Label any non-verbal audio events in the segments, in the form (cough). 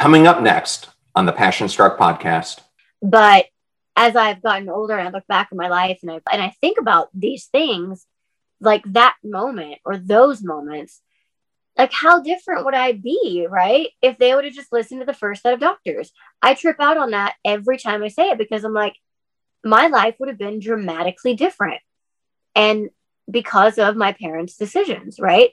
Coming up next on the Passion Struck podcast. But as I've gotten older and I look back in my life and I and I think about these things, like that moment or those moments, like how different would I be, right? If they would have just listened to the first set of doctors. I trip out on that every time I say it because I'm like, my life would have been dramatically different. And because of my parents' decisions, right?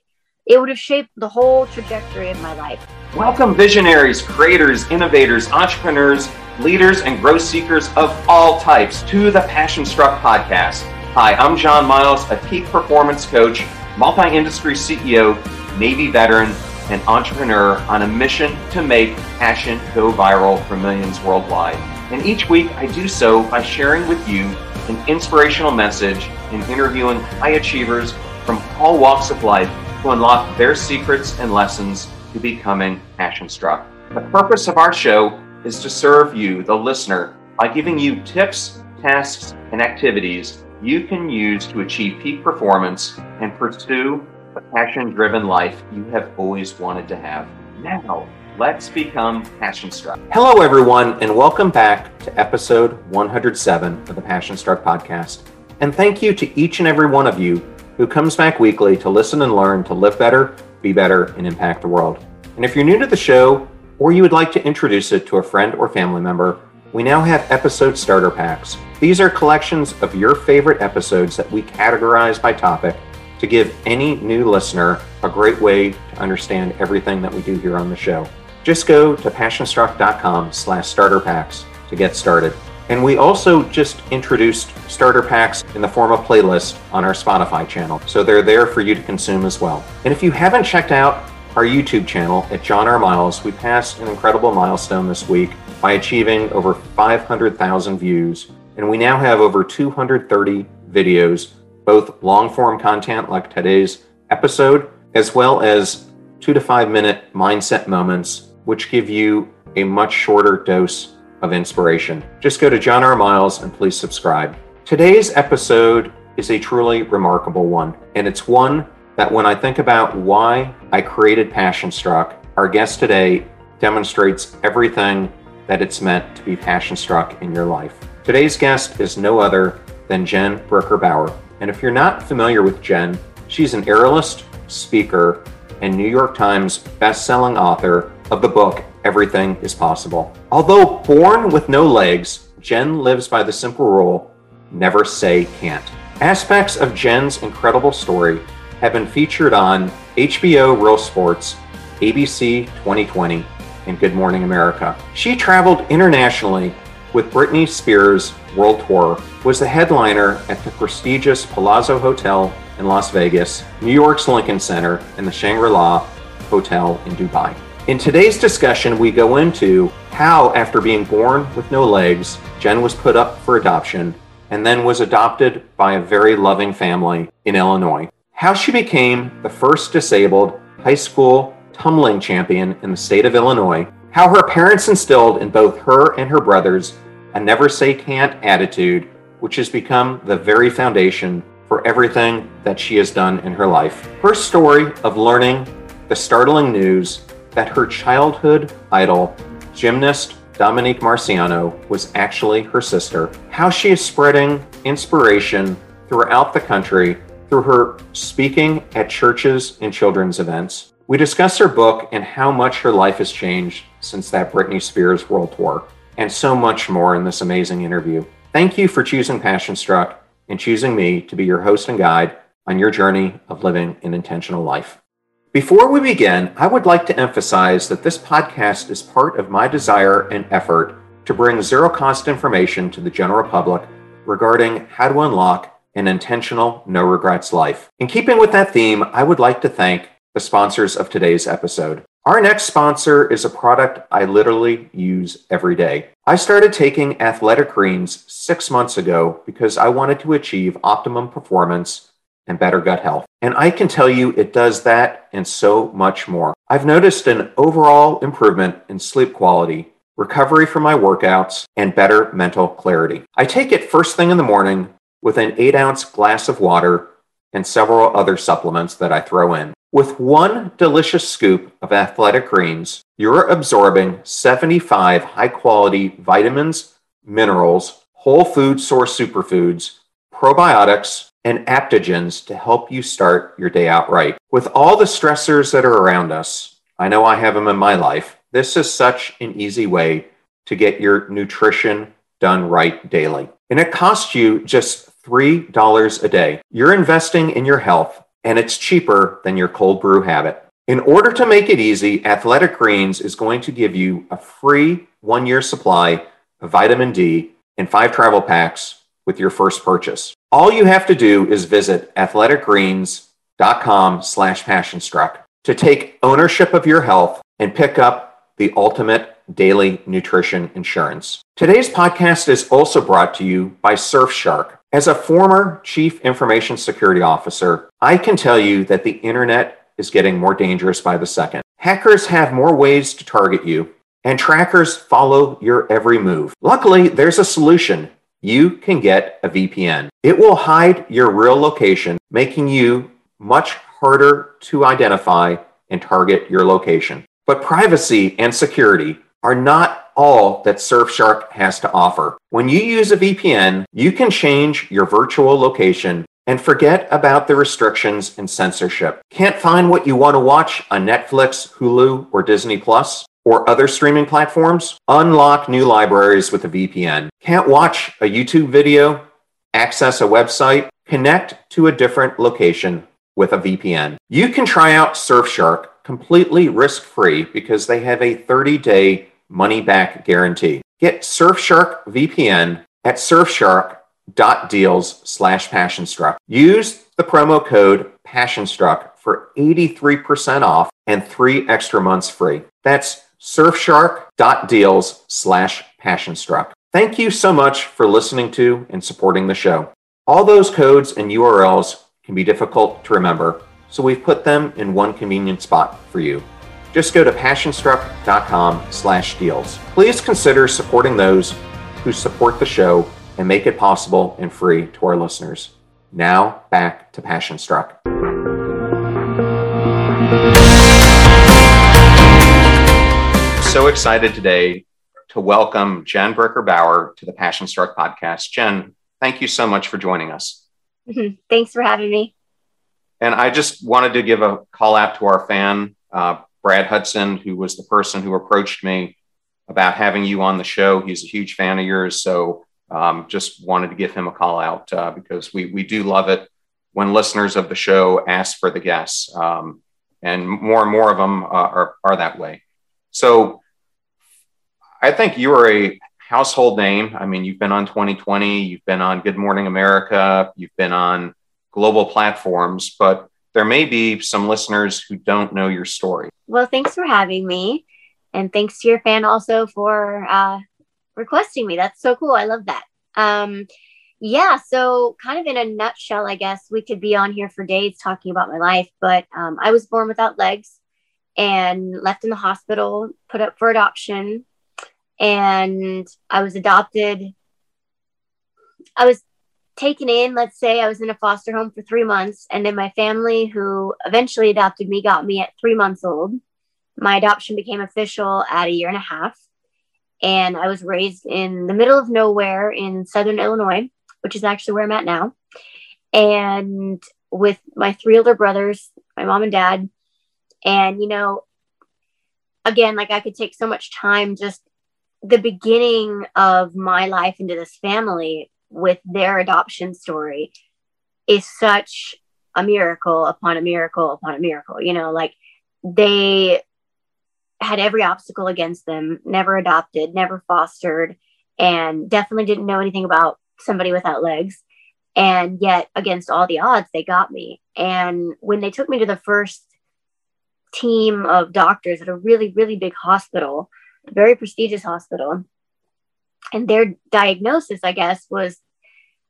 It would have shaped the whole trajectory of my life. Welcome, visionaries, creators, innovators, entrepreneurs, leaders, and growth seekers of all types to the Passion Struck podcast. Hi, I'm John Miles, a peak performance coach, multi industry CEO, Navy veteran, and entrepreneur on a mission to make passion go viral for millions worldwide. And each week I do so by sharing with you an inspirational message and interviewing high achievers from all walks of life to unlock their secrets and lessons to becoming passion struck. The purpose of our show is to serve you, the listener, by giving you tips, tasks, and activities you can use to achieve peak performance and pursue the passion driven life you have always wanted to have. Now, let's become passion struck. Hello, everyone, and welcome back to episode 107 of the Passion Struck podcast. And thank you to each and every one of you who comes back weekly to listen and learn to live better, be better, and impact the world. And if you're new to the show, or you would like to introduce it to a friend or family member, we now have episode starter packs. These are collections of your favorite episodes that we categorize by topic to give any new listener a great way to understand everything that we do here on the show. Just go to passionstruck.com slash starter packs to get started. And we also just introduced starter packs in the form of playlist on our Spotify channel. So they're there for you to consume as well. And if you haven't checked out our YouTube channel at John R. Miles, we passed an incredible milestone this week by achieving over 500,000 views. And we now have over 230 videos, both long form content like today's episode, as well as two to five minute mindset moments, which give you a much shorter dose of inspiration. Just go to John R. Miles and please subscribe. Today's episode is a truly remarkable one, and it's one that when I think about why I created Passion Struck, our guest today demonstrates everything that it's meant to be passion struck in your life. Today's guest is no other than Jen Bricker Bauer. And if you're not familiar with Jen, she's an aerialist, speaker, and New York Times best-selling author of the book Everything is Possible. Although born with no legs, Jen lives by the simple rule never say can't. Aspects of Jen's incredible story have been featured on HBO Real Sports, ABC 2020, and Good Morning America. She traveled internationally with Britney Spears' World Tour, was the headliner at the prestigious Palazzo Hotel in Las Vegas, New York's Lincoln Center, and the Shangri La Hotel in Dubai. In today's discussion, we go into how, after being born with no legs, Jen was put up for adoption and then was adopted by a very loving family in Illinois. How she became the first disabled high school tumbling champion in the state of Illinois. How her parents instilled in both her and her brothers a never say can't attitude, which has become the very foundation for everything that she has done in her life. Her story of learning the startling news that her childhood idol, gymnast Dominique Moceanu, was actually her sister. How she is spreading inspiration throughout the country through her speaking at churches and children's events. We discuss her book and how much her life has changed since that Britney Spears World Tour, and so much more in this amazing interview. Thank you for choosing Passion Struck and choosing me to be your host and guide on your journey of living an intentional life. Before we begin, I would like to emphasize that this podcast is part of my desire and effort to bring zero cost information to the general public regarding how to unlock an intentional, no regrets life. In keeping with that theme, I would like to thank the sponsors of today's episode. Our next sponsor is a product I literally use every day. I started taking athletic greens six months ago because I wanted to achieve optimum performance and better gut health. And I can tell you it does that and so much more. I've noticed an overall improvement in sleep quality, recovery from my workouts, and better mental clarity. I take it first thing in the morning with an eight ounce glass of water and several other supplements that I throw in. With one delicious scoop of athletic greens, you're absorbing 75 high quality vitamins, minerals, whole food source superfoods, probiotics, and adaptogens to help you start your day out right. With all the stressors that are around us, I know I have them in my life. This is such an easy way to get your nutrition done right daily. And it costs you just $3 a day. You're investing in your health, and it's cheaper than your cold brew habit. In order to make it easy, Athletic Greens is going to give you a free one year supply of vitamin D and five travel packs with your first purchase. All you have to do is visit athleticgreens.com slash passionstruck to take ownership of your health and pick up the ultimate daily nutrition insurance. Today's podcast is also brought to you by Surfshark. As a former chief information security officer, I can tell you that the internet is getting more dangerous by the second. Hackers have more ways to target you, and trackers follow your every move. Luckily, there's a solution. You can get a VPN. It will hide your real location, making you much harder to identify and target your location. But privacy and security are not all that Surfshark has to offer. When you use a VPN, you can change your virtual location and forget about the restrictions and censorship. Can't find what you want to watch on Netflix, Hulu, or Disney Plus? Or other streaming platforms? Unlock new libraries with a VPN. Can't watch a YouTube video? Access a website? Connect to a different location with a VPN. You can try out Surfshark completely risk free because they have a 30 day money back guarantee. Get Surfshark VPN at surfshark.deals slash passionstruck. Use the promo code passionstruck for 83% off and three extra months free. That's surfshark.deals slash passionstruck. Thank you so much for listening to and supporting the show. All those codes and URLs can be difficult to remember, so we've put them in one convenient spot for you. Just go to passionstruck.com slash deals. Please consider supporting those who support the show and make it possible and free to our listeners. Now back to Passionstruck. So excited today to welcome Jen Bricker Bauer to the Passionstruck podcast. Jen, thank you so much for joining us. Thanks for having me. And I just wanted to give a call out to our fan, uh, Brad Hudson, who was the person who approached me about having you on the show. He's a huge fan of yours. So um, just wanted to give him a call out uh, because we, we do love it when listeners of the show ask for the guests. Um, and more and more of them uh, are, are that way. So I think you are a household name. I mean, you've been on 2020, you've been on Good Morning America, you've been on global platforms, but there may be some listeners who don't know your story. Well, thanks for having me. And thanks to your fan also for uh, requesting me. That's so cool. I love that. Um, yeah, so kind of in a nutshell, I guess we could be on here for days talking about my life, but um, I was born without legs and left in the hospital, put up for adoption, and I was adopted. I was taken in, let's say I was in a foster home for three months, and then my family, who eventually adopted me, got me at three months old. My adoption became official at a year and a half. And I was raised in the middle of nowhere in southern Illinois, which is actually where I'm at now. And with my three older brothers, my mom and dad. And, you know, again, like I could take so much time just the beginning of my life into this family with their adoption story is such a miracle upon a miracle upon a miracle. You know, like they had every obstacle against them, never adopted, never fostered, and definitely didn't know anything about somebody without legs. And yet, against all the odds, they got me. And when they took me to the first team of doctors at a really, really big hospital, very prestigious hospital, and their diagnosis, I guess, was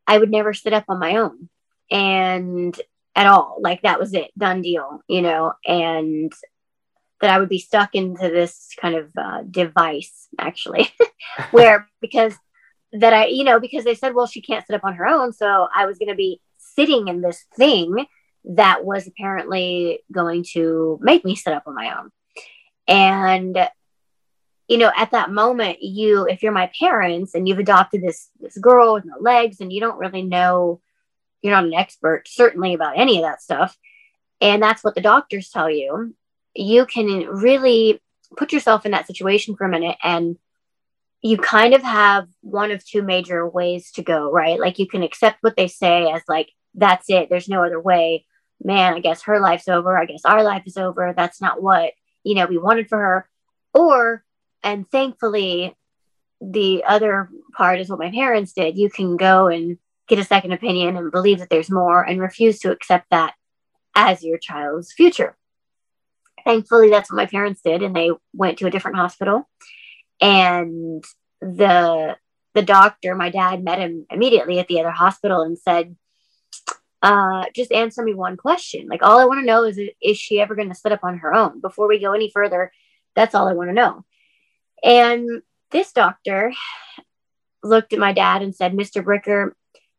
I would never sit up on my own and at all. Like that was it, done deal, you know, and that I would be stuck into this kind of uh, device actually, (laughs) where (laughs) because that I, you know, because they said, well, she can't sit up on her own. So I was going to be sitting in this thing that was apparently going to make me sit up on my own. And you know, at that moment, you, if you're my parents and you've adopted this this girl with no legs and you don't really know, you're not an expert certainly about any of that stuff, and that's what the doctors tell you, you can really put yourself in that situation for a minute and you kind of have one of two major ways to go, right? Like you can accept what they say as like, that's it, there's no other way. Man, I guess her life's over. I guess our life is over. That's not what, you know, we wanted for her. Or, and thankfully, the other part is what my parents did. You can go and get a second opinion and believe that there's more and refuse to accept that as your child's future. Thankfully, that's what my parents did, and they went to a different hospital and the the doctor my dad met him immediately at the other hospital and said uh, just answer me one question like all i want to know is is she ever going to sit up on her own before we go any further that's all i want to know and this doctor looked at my dad and said mr bricker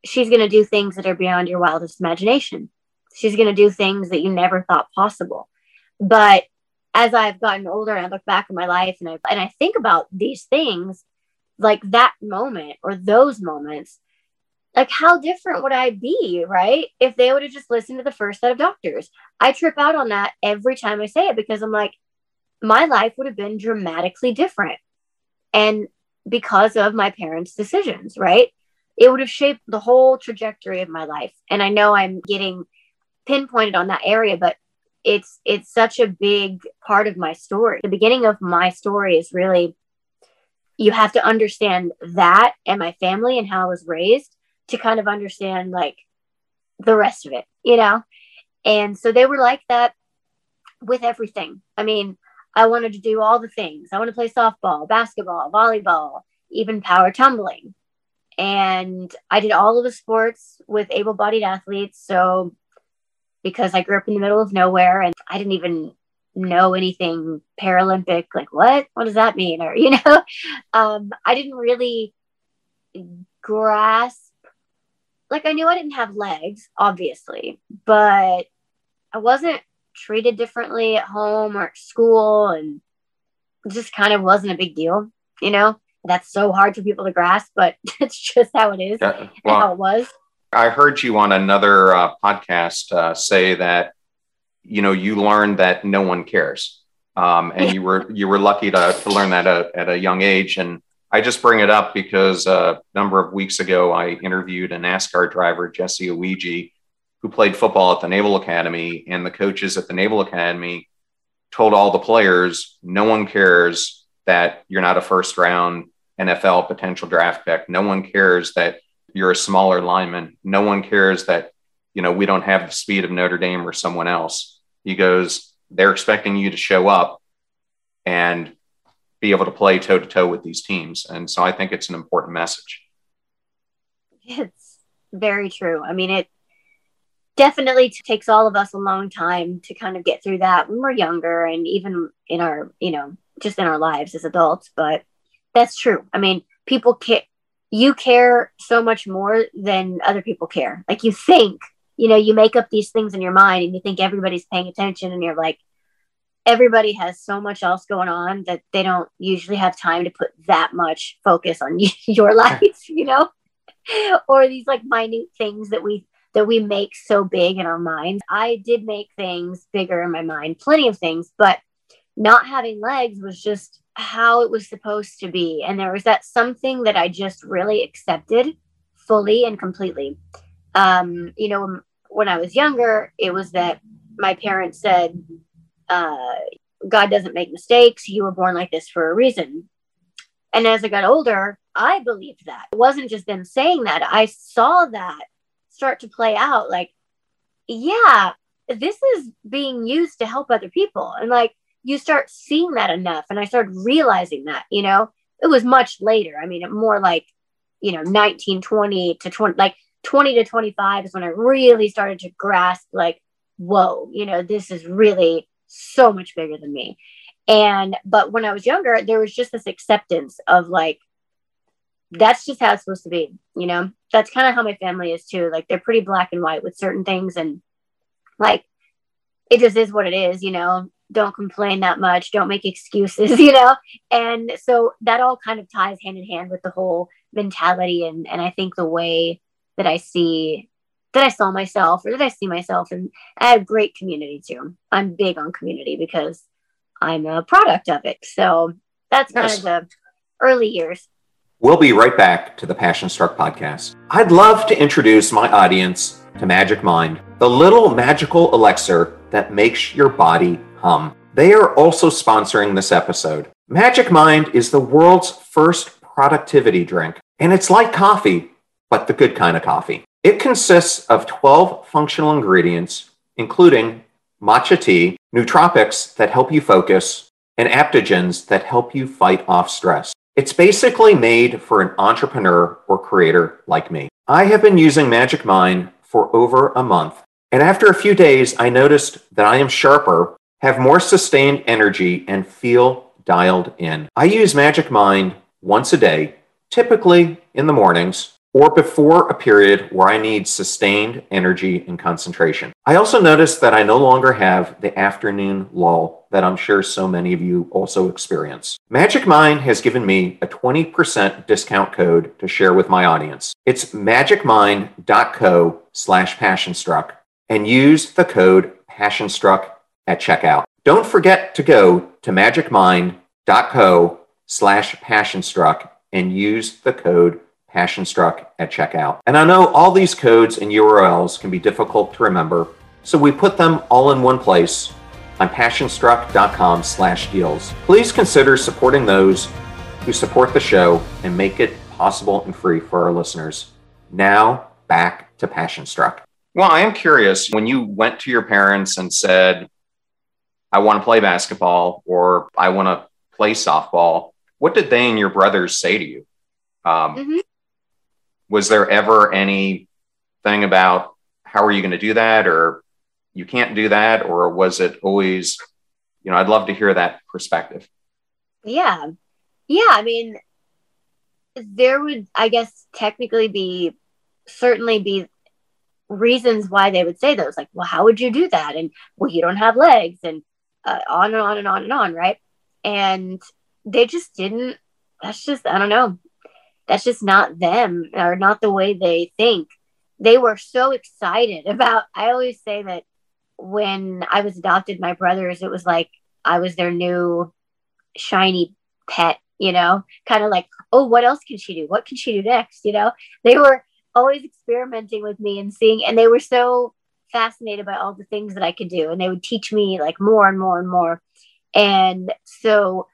she's going to do things that are beyond your wildest imagination she's going to do things that you never thought possible but as I've gotten older and I look back in my life and I and I think about these things, like that moment or those moments, like how different would I be, right? If they would have just listened to the first set of doctors. I trip out on that every time I say it because I'm like, my life would have been dramatically different. And because of my parents' decisions, right? It would have shaped the whole trajectory of my life. And I know I'm getting pinpointed on that area, but it's it's such a big part of my story. The beginning of my story is really you have to understand that and my family and how I was raised to kind of understand like the rest of it, you know? And so they were like that with everything. I mean, I wanted to do all the things. I want to play softball, basketball, volleyball, even power tumbling. And I did all of the sports with able bodied athletes. So because I grew up in the middle of nowhere and I didn't even know anything Paralympic. Like, what? What does that mean? Or, (laughs) you know, um, I didn't really grasp. Like, I knew I didn't have legs, obviously, but I wasn't treated differently at home or at school and just kind of wasn't a big deal, you know? That's so hard for people to grasp, but (laughs) it's just how it is yeah, well, and how it was. I heard you on another uh, podcast uh, say that you know you learned that no one cares, um, and you were you were lucky to, to learn that at, at, a young age. And I just bring it up because uh, a number of weeks ago I interviewed a NASCAR driver, Jesse Iwuji, who played football at the Naval Academy, and the coaches at the Naval Academy told all the players, no one cares that you're not a first round NFL potential draft pick. No one cares that you're a smaller lineman. No one cares that, you know, we don't have the speed of Notre Dame or someone else. He goes, they're expecting you to show up and be able to play toe to toe with these teams. And so I think it's an important message. It's very true. I mean, it definitely takes all of us a long time to kind of get through that when we're younger and even in our, you know, just in our lives as adults. But that's true. I mean, people can you care so much more than other people care. Like you think, you know, you make up these things in your mind and you think everybody's paying attention and you're like, everybody has so much else going on that they don't usually have time to put that much focus on (laughs) your life, you know? (laughs) or these like minute things that we that we make so big in our minds. I did make things bigger in my mind, plenty of things, but not having legs was just how it was supposed to be. And there was that something that I just really accepted fully and completely. Um, you know, when I was younger, it was that my parents said, uh, God doesn't make mistakes. You were born like this for a reason. And as I got older, I believed that. It wasn't just them saying that. I saw that start to play out like, yeah, this is being used to help other people. And like, you start seeing that enough. And I started realizing that, you know, it was much later. I mean, more like, you know, 19, 20 to 20, like 20 to 25 is when I really started to grasp, like, whoa, you know, this is really so much bigger than me. And, but when I was younger, there was just this acceptance of like, that's just how it's supposed to be, you know? That's kind of how my family is too. Like, they're pretty black and white with certain things. And like, it just is what it is, you know? don't complain that much, don't make excuses, (laughs) you know? And so that all kind of ties hand in hand with the whole mentality and and I think the way that I see that I saw myself or that I see myself and I have great community too. I'm big on community because I'm a product of it. So that's kind of the early years. We'll be right back to the Passion Struck podcast. I'd love to introduce my audience to Magic Mind, the little magical elixir that makes your body hum. They are also sponsoring this episode. Magic Mind is the world's first productivity drink, and it's like coffee, but the good kind of coffee. It consists of 12 functional ingredients, including matcha tea, nootropics that help you focus, and adaptogens that help you fight off stress. It's basically made for an entrepreneur or creator like me. I have been using Magic Mind for over a month, and after a few days, I noticed that I am sharper, have more sustained energy, and feel dialed in. I use Magic Mind once a day, typically in the mornings, or before a period where I need sustained energy and concentration. I also noticed that I no longer have the afternoon lull that I'm sure so many of you also experience. Magic Mind has given me a 20% discount code to share with my audience. It's magicmind.co slash passionstruck and use the code passionstruck at checkout. Don't forget to go to magicmind.co slash passionstruck and use the code Passion Struck at checkout. And I know all these codes and URLs can be difficult to remember, so we put them all in one place on passionstruck.com slash deals. Please consider supporting those who support the show and make it possible and free for our listeners. Now, back to Passion Struck. Well, I am curious when you went to your parents and said, I want to play basketball or I want to play softball, what did they and your brothers say to you? Um, mm-hmm was there ever anything about how are you going to do that or you can't do that or was it always you know i'd love to hear that perspective. Yeah. Yeah i mean there would i guess technically be certainly be reasons why they would say those like well how would you do that? And well you don't have legs and uh, on and on and on and on right? And they just didn't that's just i don't know that's just not them or not the way they think. They were so excited (laughs) about, I always say that when I was adopted, my brothers, it was like I was their new shiny pet, you know, kind of like, oh, what else can she do? What can she do next? You know, they were always experimenting with me and seeing, and they were so fascinated by all the things that I could do. And they would teach me like more and more and more. And so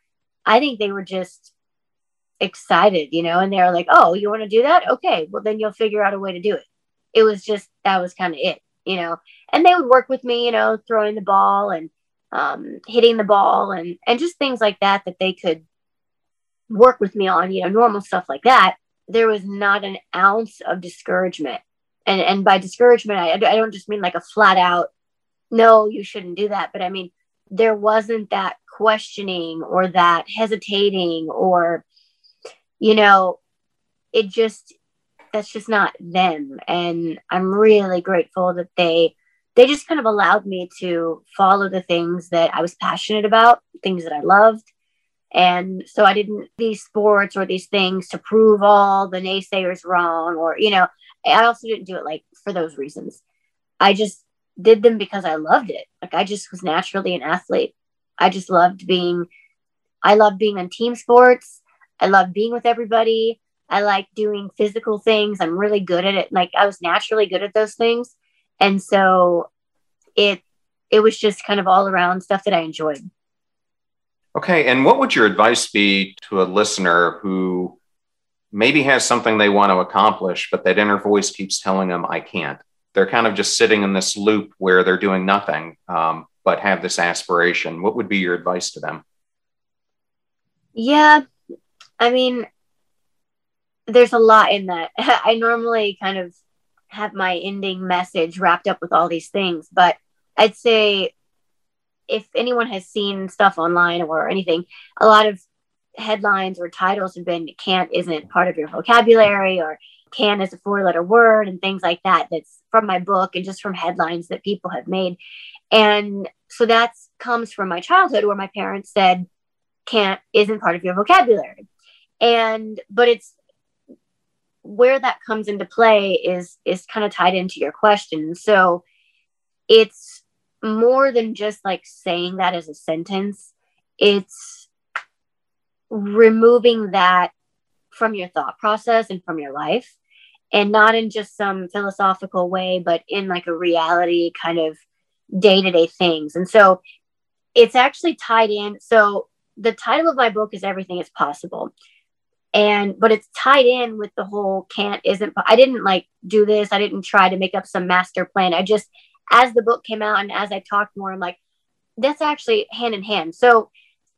I think they were just excited, you know, and they're like, oh, you want to do that? Okay, well, then you'll figure out a way to do it. It was just, that was kind of it, you know, and they would work with me, you know, throwing the ball and um, hitting the ball and, and just things like that, that they could work with me on, you know, normal stuff like that. There was not an ounce of discouragement. And, and by discouragement, I, I don't just mean like a flat out, no, you shouldn't do that. But I mean, there wasn't that questioning or that hesitating or you know, it just that's just not them. And I'm really grateful that they they just kind of allowed me to follow the things that I was passionate about, things that I loved. And so I didn't these sports or these things to prove all the naysayers wrong or you know, I also didn't do it like for those reasons. I just did them because I loved it. Like I just was naturally an athlete. I just loved being I loved being on team sports. I love being with everybody. I like doing physical things. I'm really good at it. Like I was naturally good at those things. And so it it was just kind of all around stuff that I enjoyed. Okay, and what would your advice be to a listener who maybe has something they want to accomplish, but that inner voice keeps telling them, I can't? They're kind of just sitting in this loop where they're doing nothing, um, but have this aspiration. What would be your advice to them? Yeah, I mean, there's a lot in that. (laughs) I normally kind of have my ending message wrapped up with all these things, but I'd say if anyone has seen stuff online or anything, a lot of headlines or titles have been can't isn't part of your vocabulary or can is a four letter word and things like that that's from my book and just from headlines that people have made and so that comes from my childhood where my parents said can't isn't part of your vocabulary and but it's where that comes into play is is kind of tied into your question. So it's more than just like saying that as a sentence. It's removing that from your thought process and from your life. And not in just some philosophical way but in like a reality kind of day-to-day things. And so it's actually tied in so the title of my book is everything is possible and but it's tied in with the whole can't isn't i didn't like do this. I didn't try to make up some master plan. I just as the book came out and as i talked more i'm like that's actually hand in hand. So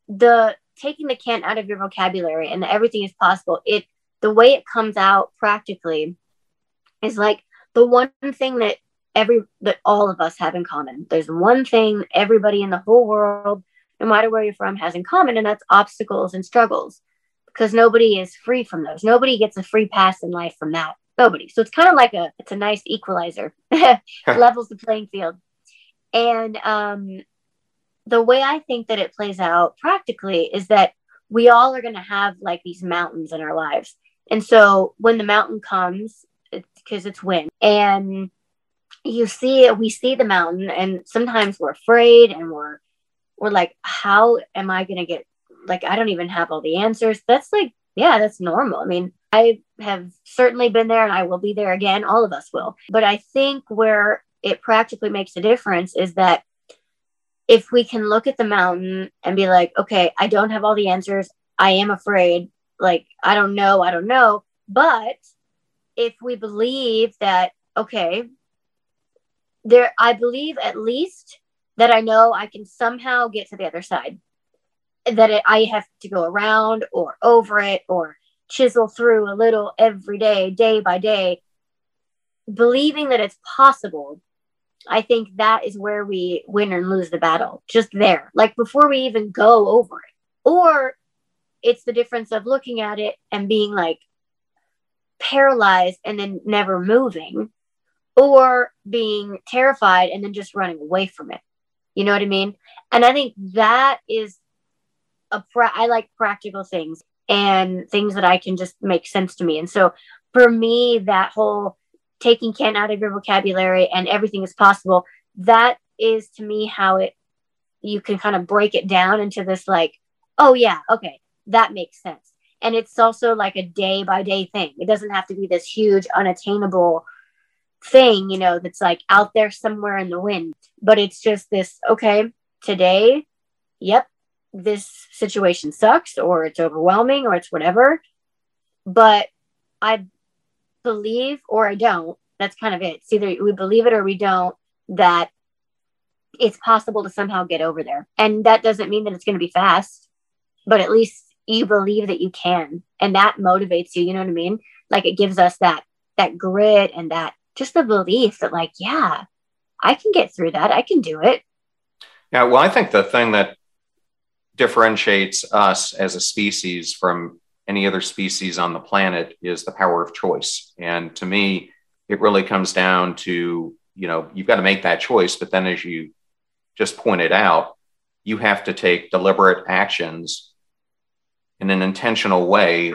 the taking the can't out of your vocabulary and everything is possible it the way it comes out practically is like the one thing that every that all of us have in common. There's one thing everybody in the whole world no matter where you're from has in common and that's obstacles and struggles because nobody is free from those. Nobody gets a free pass in life from that. Nobody. So it's kind of like a it's a nice equalizer, (laughs) levels the playing field. And um, the way I think that it plays out practically is that we all are going to have like these mountains in our lives. And so when the mountain comes, because it's, it's wind, and you see it, we see the mountain, and sometimes we're afraid and we're we're like, how am I going to get like I don't even have all the answers. That's like, yeah, that's normal. I mean, I have certainly been there and I will be there again. All of us will. But I think where it practically makes a difference is that if we can look at the mountain and be like, okay, I don't have all the answers. I am afraid. Like, I don't know. I don't know. But if we believe that, okay, there, I believe at least that I know I can somehow get to the other side that it, I have to go around or over it or chisel through a little every day, day by day, believing that it's possible. I think that is where we win and lose the battle, just there, like before we even go over it. Or it's the difference of looking at it and being like paralyzed and then never moving, or being terrified and then just running away from it. You know what I mean? And I think that is a pra- I like practical things and things that I can just make sense to me. And so for me, that whole taking can out of your vocabulary and everything is possible, that is to me how it you can kind of break it down into this like, oh yeah, okay, that makes sense. And it's also like a day by day thing. It doesn't have to be this huge, unattainable thing, you know, that's like out there somewhere in the wind. But it's just this, okay, today, yep, this situation sucks or it's overwhelming or it's whatever. But I believe or I don't. That's kind of it. It's either we believe it or we don't that it's possible to somehow get over there. And that doesn't mean that it's going to be fast, but at least you believe that you can. And that motivates you. You know what I mean? Like it gives us that that grit and that just the belief that like, yeah, I can get through that. I can do it. Yeah, well, I think the thing that differentiates us as a species from any other species on the planet is the power of choice. And to me, it really comes down to, you know, you've got to make that choice. But then, as you just pointed out, you have to take deliberate actions in an intentional way,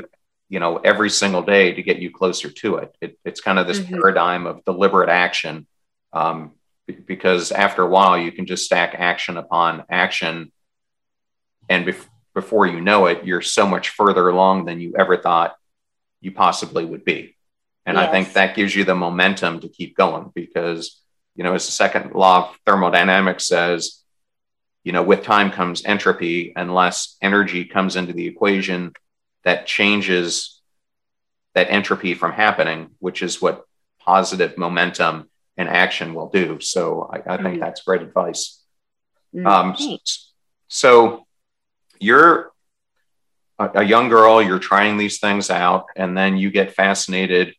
you know, every single day to get you closer to it. it it's kind of this mm-hmm. paradigm of deliberate action. Um, because after a while, you can just stack action upon action and bef- before you know it you're so much further along than you ever thought you possibly would be and yes. i think that gives you the momentum to keep going because you know as the second law of thermodynamics says you know with time comes entropy unless energy comes into the equation that changes that entropy from happening which is what positive momentum and action will do so i, I think mm. that's great advice mm. um, so you're a, a, young girl, you're trying these things out, and then you get fascinated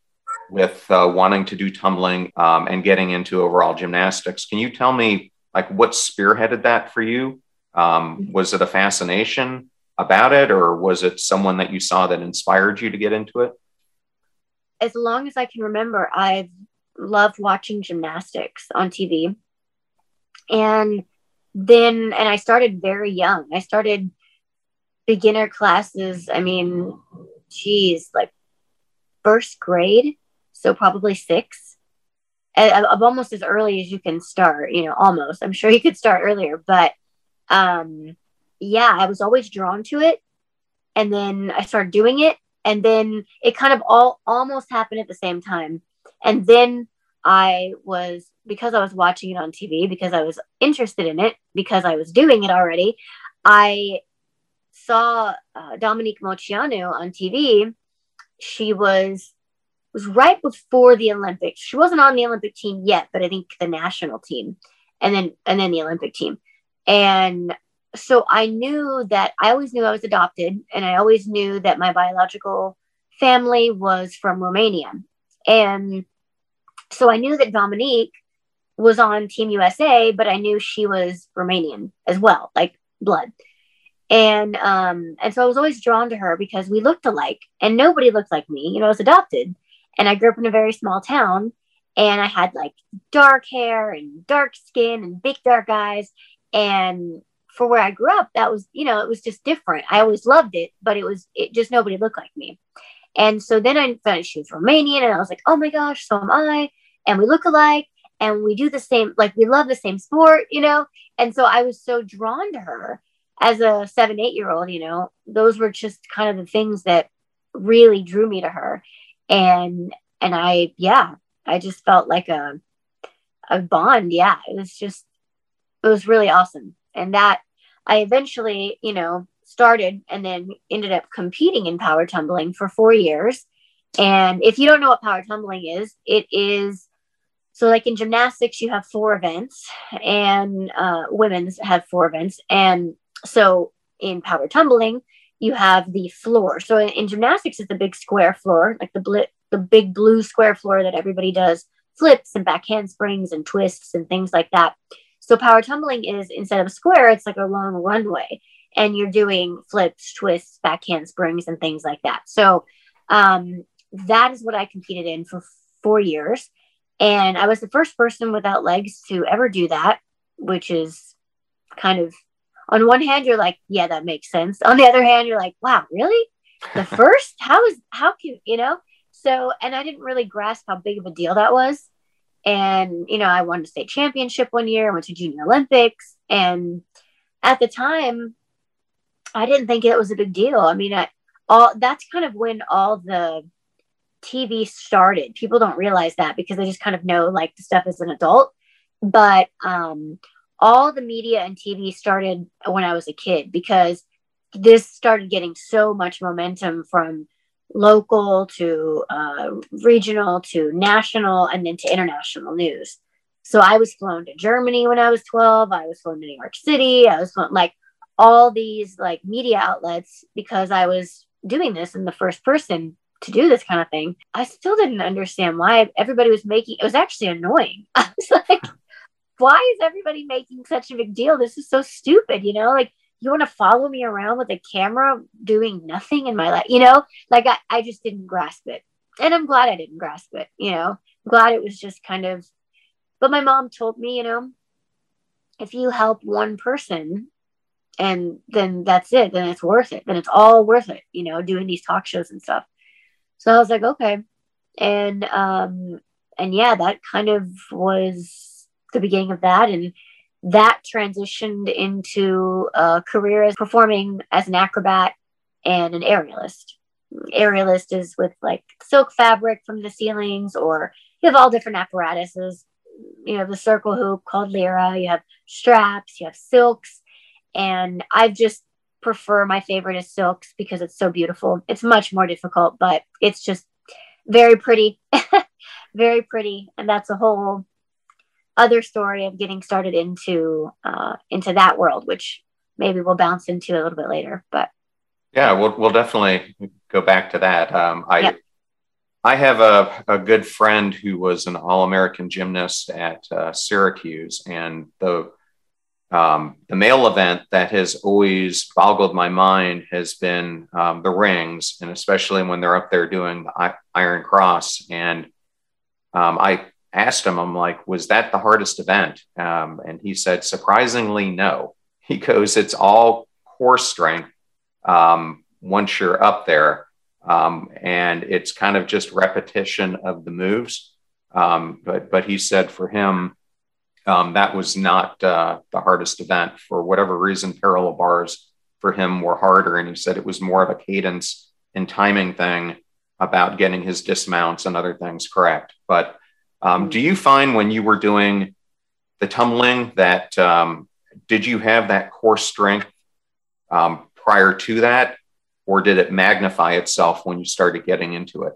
with uh, wanting to do tumbling um, and getting into overall gymnastics. Can you tell me, like, what spearheaded that for you? Um, was it a fascination about it, or was it someone that you saw that inspired you to get into it? As long as I can remember, I've loved watching gymnastics on TV. And then, and I started very young. I started beginner classes. I mean, geez, like first grade, so probably six. Of almost as early as you can start, you know, almost. I'm sure you could start earlier, but um, yeah, I was always drawn to it. And then I started doing it, and then it kind of all almost happened at the same time. And then I was because I was watching it on TV, because I was interested in it, because I was doing it already. I saw uh, Dominique Moceanu on TV. She was was right before the Olympics. She wasn't on the Olympic team yet, but I think the national team, and then and then the Olympic team. And so I knew that I always knew I was adopted, and I always knew that my biological family was from Romania. And so I knew that Dominique was on Team USA, but I knew she was Romanian as well, like blood. And um, and so I was always drawn to her because we looked alike, and nobody looked like me. You know, I was adopted, and I grew up in a very small town, and I had like dark hair and dark skin and big dark eyes, and for where I grew up, that was, you know, it was just different. I always loved it, but it was, it just nobody looked like me. And so then I found she was Romanian and I was like, oh my gosh, so am I. And we look alike and we do the same, like we love the same sport, you know? And so I was so drawn to her as a seven, eight year old, you know, those were just kind of the things that really drew me to her. And, and I, yeah, I just felt like a, a bond. Yeah. It was just, it was really awesome. And that I eventually, you know, started and then ended up competing in power tumbling for four years. And if you don't know what power tumbling is, it is so like in gymnastics, you have four events, and uh, women's have four events. And so in power tumbling, you have the floor. So in, in gymnastics, it's the big square floor, like the bl- the big blue square floor that everybody does flips and back handsprings and twists and things like that. So power tumbling is instead of a square, it's like a long runway, and you're doing flips, twists, back handsprings, and things like that. So um, that is what I competed in for four years, and I was the first person without legs to ever do that, which is kind of on one hand you're like, yeah, that makes sense. On the other hand, you're like, wow, really? The (laughs) first? How is how can you know? So, and I didn't really grasp how big of a deal that was and, you know, I won a state championship one year, I went to Junior Olympics. And at the time, I didn't think it was a big deal. I mean, I, all that's kind of when all the TV started. People don't realize that because they just kind of know like the stuff as an adult. But um, all the media and TV started when I was a kid because this started getting so much momentum from local to uh, regional to national and then to international news. So I was flown to Germany when I was 12. I was flown to New York City. I was flown like all these like media outlets because I was doing this in the first person to do this kind of thing. I still didn't understand why everybody was making it was actually annoying. (laughs) I was like, why is everybody making such a big deal? This is so stupid, you know? Like you want to follow me around with a camera doing nothing in my life you know? Like I, I just didn't grasp it. And i'm glad i didn't grasp it you know? I'm glad it was just kind of but my mom told me you know if you help one person and then that's it then it's worth it then it's all worth it you know doing these talk shows and stuff. So i was like okay. And um and yeah that kind of was the beginning of that and that transitioned into a career as performing as an acrobat and an aerialist. Aerialist is with like silk fabric from the ceilings, or you have all different apparatuses. You have the circle hoop called lyra, you have straps, you have silks, and I just prefer my favorite is silks because it's so beautiful. It's much more difficult, but it's just very pretty, (laughs) very pretty, and that's a whole other story of getting started into uh, into that world, which maybe we'll bounce into a little bit later. But yeah, we'll we'll definitely go back to that. Um, I yep. I have a, a good friend who was an All American gymnast at uh, Syracuse, and the um, the male event that has always boggled my mind has been um, the rings, and especially when they're up there doing the Iron Cross. And um, I asked him, I'm like, was that the hardest event? Um, and he said, surprisingly, no. (laughs) He goes, it's all core strength um, once you're up there. Um, and it's kind of just repetition of the moves. Um, but, but he said for him, um, that was not uh, the hardest event. For whatever reason, parallel bars for him were harder. And he said it was more of a cadence and timing thing about getting his dismounts and other things correct. But um, do you find when you were doing the tumbling that um, did you have that core strength um, prior to that, or did it magnify itself when you started getting into it?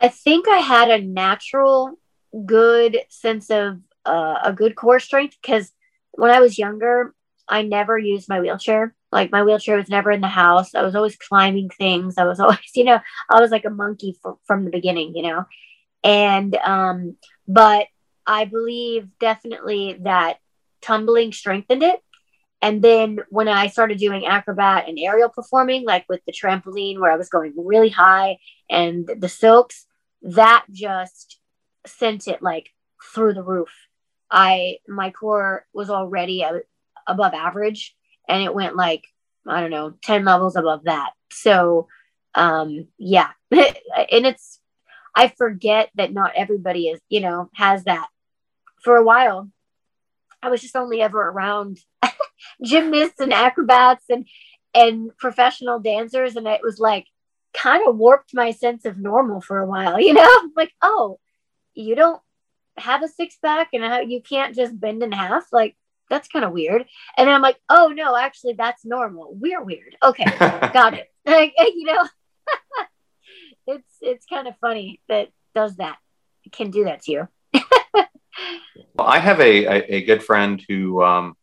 I think I had a natural good sense of uh, a good core strength because when I was younger, I never used my wheelchair. Like my wheelchair was never in the house. I was always climbing things. I was (laughs) always, you know, I was like a monkey f- from the beginning, you know. And um, but I believe definitely that tumbling strengthened it. And then when I started doing acrobat and aerial performing, like with the trampoline where I was going really high and the silks, that just sent it like through the roof. I my core was already above average and it went like I don't know 10 levels above that. So um yeah. (laughs) and it's I forget that not everybody is, you know, has that. For a while, I was just only ever around (laughs) gymnasts and acrobats and and professional dancers and it was like kind of warped my sense of normal for a while, (laughs) you know? like, oh, you don't have a six pack and uh, you can't just bend in half. Like, that's kind of weird. And I'm like, oh no, actually, that's normal. We're weird. Okay, (laughs) got it. Like, you know, it's it's kind of funny that does that. Can do that to you. (laughs) well, I have a, a, a good friend who um,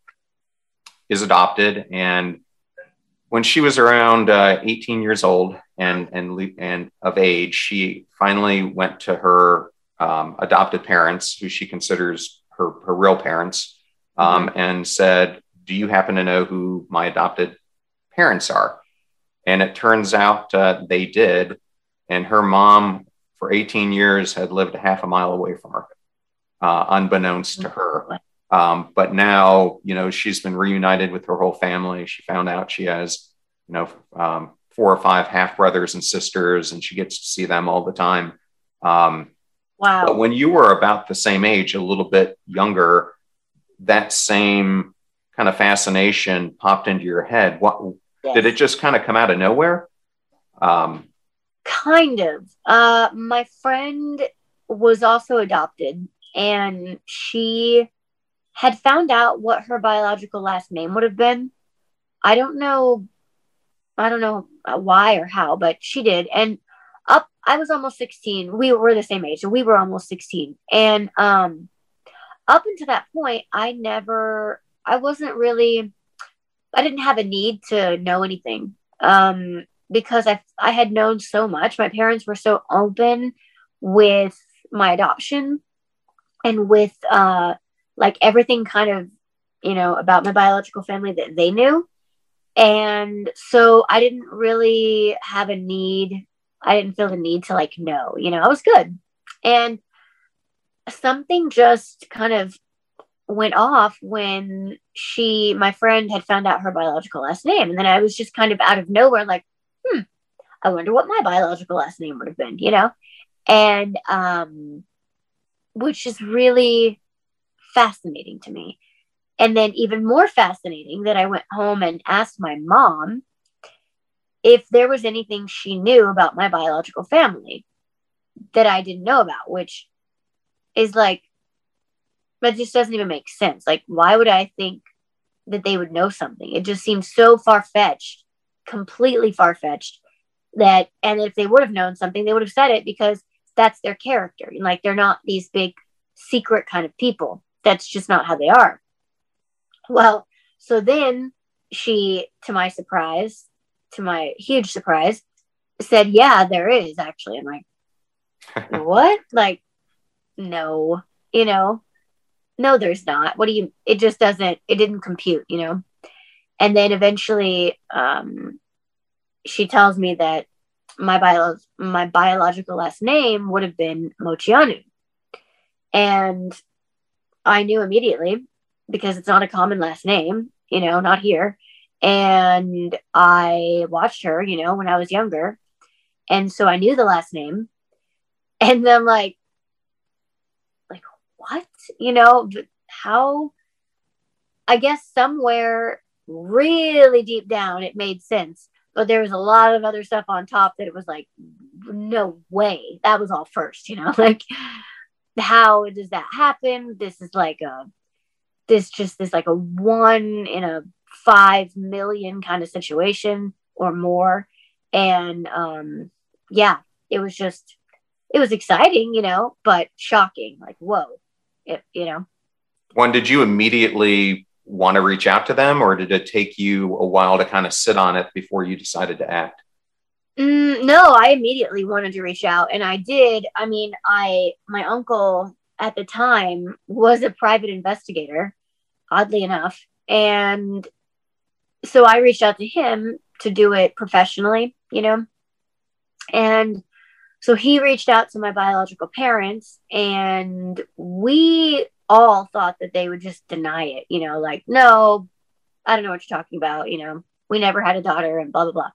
is adopted, and when she was around uh, 18 years old and and and of age, she finally went to her um, adopted parents, who she considers her, her real parents, um, mm-hmm. and said, Do you happen to know who my adopted parents are? And it turns out uh, they did. And her mom, for 18 years, had lived a half a mile away from her, uh, unbeknownst to her. Um, but now, you know, she's been reunited with her whole family. She found out she has, you know, um, four or five half brothers and sisters, and she gets to see them all the time. Um, Wow. But when you were about the same age, a little bit younger, that same kind of fascination popped into your head. What yes. did it just kind of come out of nowhere? Um, kind of. Uh, my friend was also adopted, and she had found out what her biological last name would have been. I don't know. I don't know why or how, but she did. And up I was almost 16. We were the same age, so we were almost 16. And um up until that point, I never I wasn't really I didn't have a need to know anything. Um because I I had known so much. My parents were so open with my adoption and with uh like everything kind of, you know, about my biological family that they knew. And so I didn't really have a need I didn't feel the need to like know, you know, I was good. And something just kind of went off when she, my friend, had found out her biological last name. And then I was just kind of out of nowhere, like, I wonder what my biological last name would have been, you know? And, um, which is really fascinating to me. And then, even more fascinating, that I went home and asked my mom if there was anything she knew about my biological family that I didn't know about, which is like, that just doesn't even make sense. Like, why would I think that they would know something? It just seems so far fetched, completely far fetched. That, and if they would have known something, they would have said it because that's their character. Like, they're not these big secret kind of people. That's just not how they are. Well, so then she, to my surprise, to my huge surprise, said, Yeah, there is actually. I'm like, (laughs) What? Like, no, you know, no, there's not. What do you, it just doesn't, it didn't compute, you know? And then eventually, um, she tells me that my bio, my biological last name would have been Moceanu. And I knew immediately because it's not a common last name, you know, not here. And I watched her, you know, when I was younger. And so I knew the last name. (laughs) And then like, like what? You know, how I guess somewhere really deep down it made sense. But there was a lot of other stuff on top that it was like, no way. That was all first, you know, (laughs) like how does that happen? This is like a this just this like a one in a five million kind of situation or more. And um yeah, it was just it was exciting, you know, but shocking. Like, whoa, it, you know. When did you immediately want to reach out to them, or did it take you a while to kind of sit on it before you decided to act? Mm, no, I immediately wanted to reach out, and I did. I mean, I my uncle at the time was a private investigator, oddly enough, and so I reached out to him to do it professionally, you know, and so he reached out to my biological parents, and we all thought that they would just deny it, you know, like, no, I don't know what you're talking about, you know, we never had a daughter and blah, blah, blah.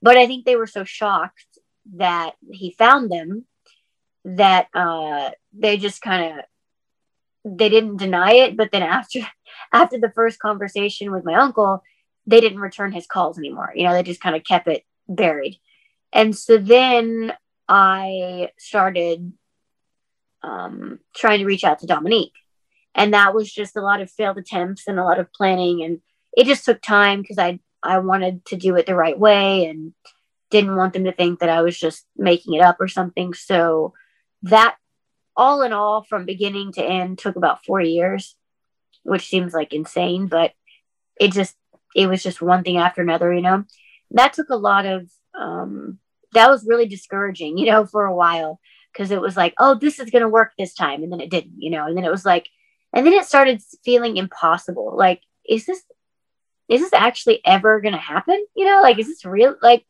But I think they were so shocked that he found them that uh, they just kind of they didn't deny it but then after (laughs) after the first conversation with my uncle they didn't return his calls anymore you know they just kind of kept it buried and so then i started um, trying to reach out to dominique and that was just a lot of failed attempts and a lot of planning and it just took time because i i wanted to do it the right way and didn't want them to think that I was just making it up or something. So that all in all, from beginning to end, took about four years, which seems like insane, but it just it was just one thing after another, you know. That took a lot of um that was really discouraging, you know, for a while because it was like, oh, this is gonna work this time, and then it didn't, you know, and then it was like, and then it started feeling impossible. Like, is this is this actually ever gonna happen? You know, like is this real? Like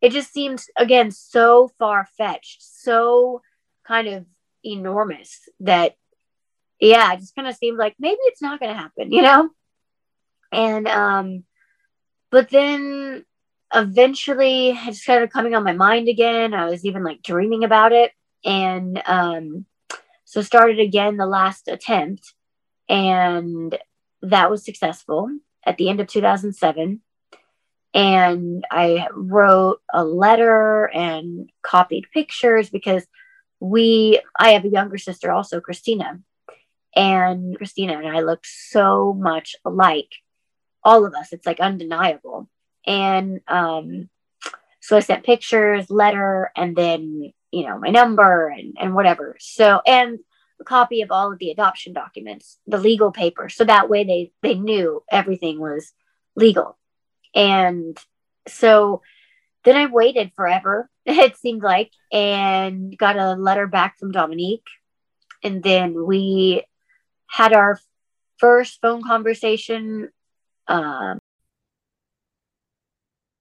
it just seems again so far fetched, so kind of enormous that yeah, it just kind of seemed like maybe it's not going to happen, you know? And um but then eventually it started coming on my mind again. I was even like dreaming about it and um so started again the last attempt and that was successful at the end of 2007 and I wrote a letter and copied pictures because we I have a younger sister also, Christina. And Christina and I look so much alike. All of us. It's like undeniable. And um so I sent pictures, letter, and then, you know, my number and, and whatever. So and a copy of all of the adoption documents, the legal papers. So that way they they knew everything was legal. And so then I waited forever, (laughs) it seemed like, and got a letter back from Dominique. And then we had our first phone conversation. Um,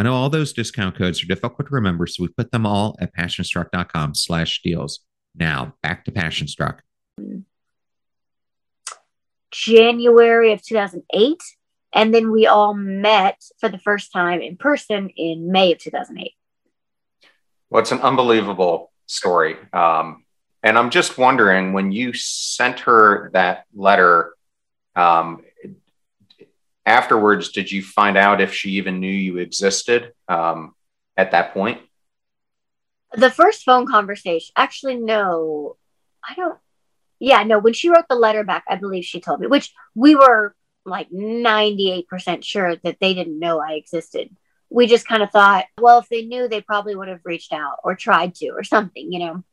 I know all those discount codes are difficult to remember, so we put them all at passionstruck.com slash deals. Now, back to Passionstruck. January of 2008. And then we all met for the first time in person in May of 2008. Well, it's an unbelievable story. Um, and I'm just wondering when you sent her that letter, um, afterwards, did you find out if she even knew you existed um, at that point? The first phone conversation, actually, no, I don't. Yeah, no, when she wrote the letter back, I believe she told me, which we were like 98% sure that they didn't know I existed. We just kind of thought, well, if they knew, they probably would have reached out or tried to or something, you know.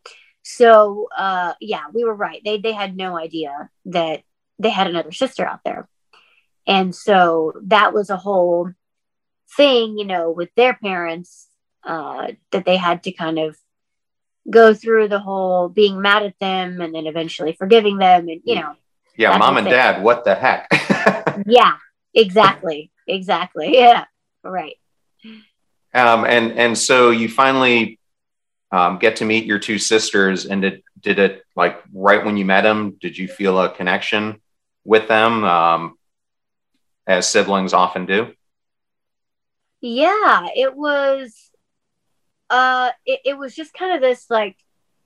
So, uh, yeah, we were right. They they had no idea that they had another sister out there. And so that was a whole thing, you know, with their parents uh, that they had to kind of go through the whole being mad at them and then eventually forgiving them. And, you know, yeah, mom and thing. dad, what the heck? (laughs) yeah, exactly. Exactly. (laughs) Yeah, right. Um, and, and so you finally um, get to meet your two sisters and did, did it like right when you met them, did you feel a connection with them? Um, as siblings often do? Yeah, it was uh it, it was just kind of this like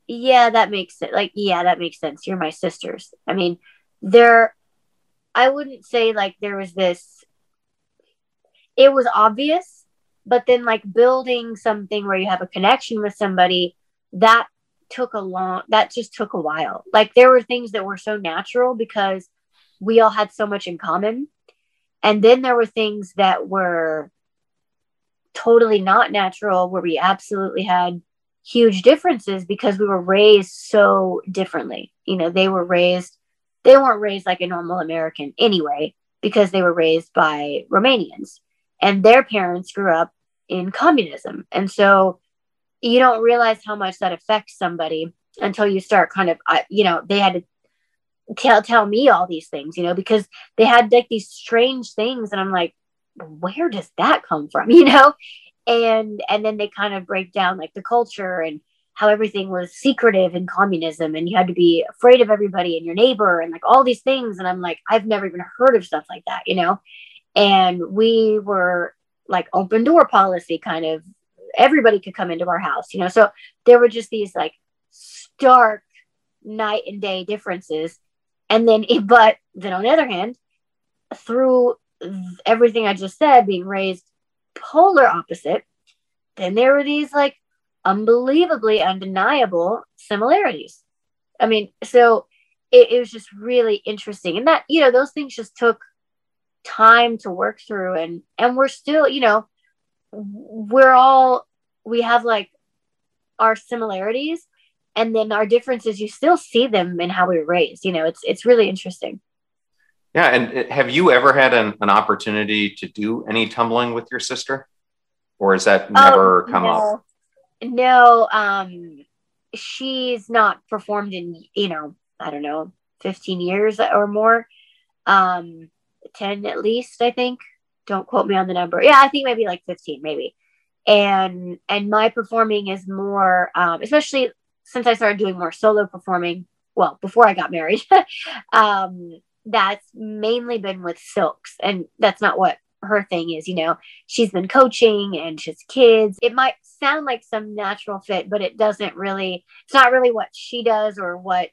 yeah, that makes it Like yeah, that makes sense. You're my sisters. I mean, there I wouldn't say like there was this it was obvious, but then like building something where you have a connection with somebody that took a long that just took a while. Like there were things that were so natural because we all had so much in common and then there were things that were totally not natural, where we absolutely had huge differences because we were raised so differently. You know, they were raised, they weren't raised like a normal American anyway, because they were raised by Romanians and their parents grew up in communism. And so you don't realize how much that affects somebody until you start kind of, you know, they had to tell tell me all these things, you know, because they had like these strange things, and I'm like, where does that come from, (laughs) you know? And and then they kind of break down like the culture and how everything was secretive in communism and you had to be afraid of everybody and your neighbor and like all these things. And i'm like i've never even heard of stuff like that you know? And we were like open door policy kind of everybody could come into our house you know? So there were just these like stark night and day differences and then, (laughs) but then on the other hand, through everything I just said, being raised polar opposite, then there were these like unbelievably undeniable similarities. I mean, so it, it, was just really interesting. And that, you know, those things just took time to work through and and we're still, you know, we're all we have like our similarities, and then our differences you still see them in how we were raised you know it's it's really interesting. Yeah and uh, have you ever had an, an opportunity to do any tumbling with your sister? Or has that never oh, come no. up? no. Um she's not performed in you know i don't know 15 years or more. Um 10 at least i think. Don't quote me on the number. Yeah i think maybe like 15 maybe. And and my performing is more um, especially since I started doing more solo performing, well, before I got married, (laughs) um, that's mainly been with Silks. And that's not what her thing is, you know. She's been coaching and she's kids. It might sound like some natural fit, but it doesn't really, it's not really what she does or what,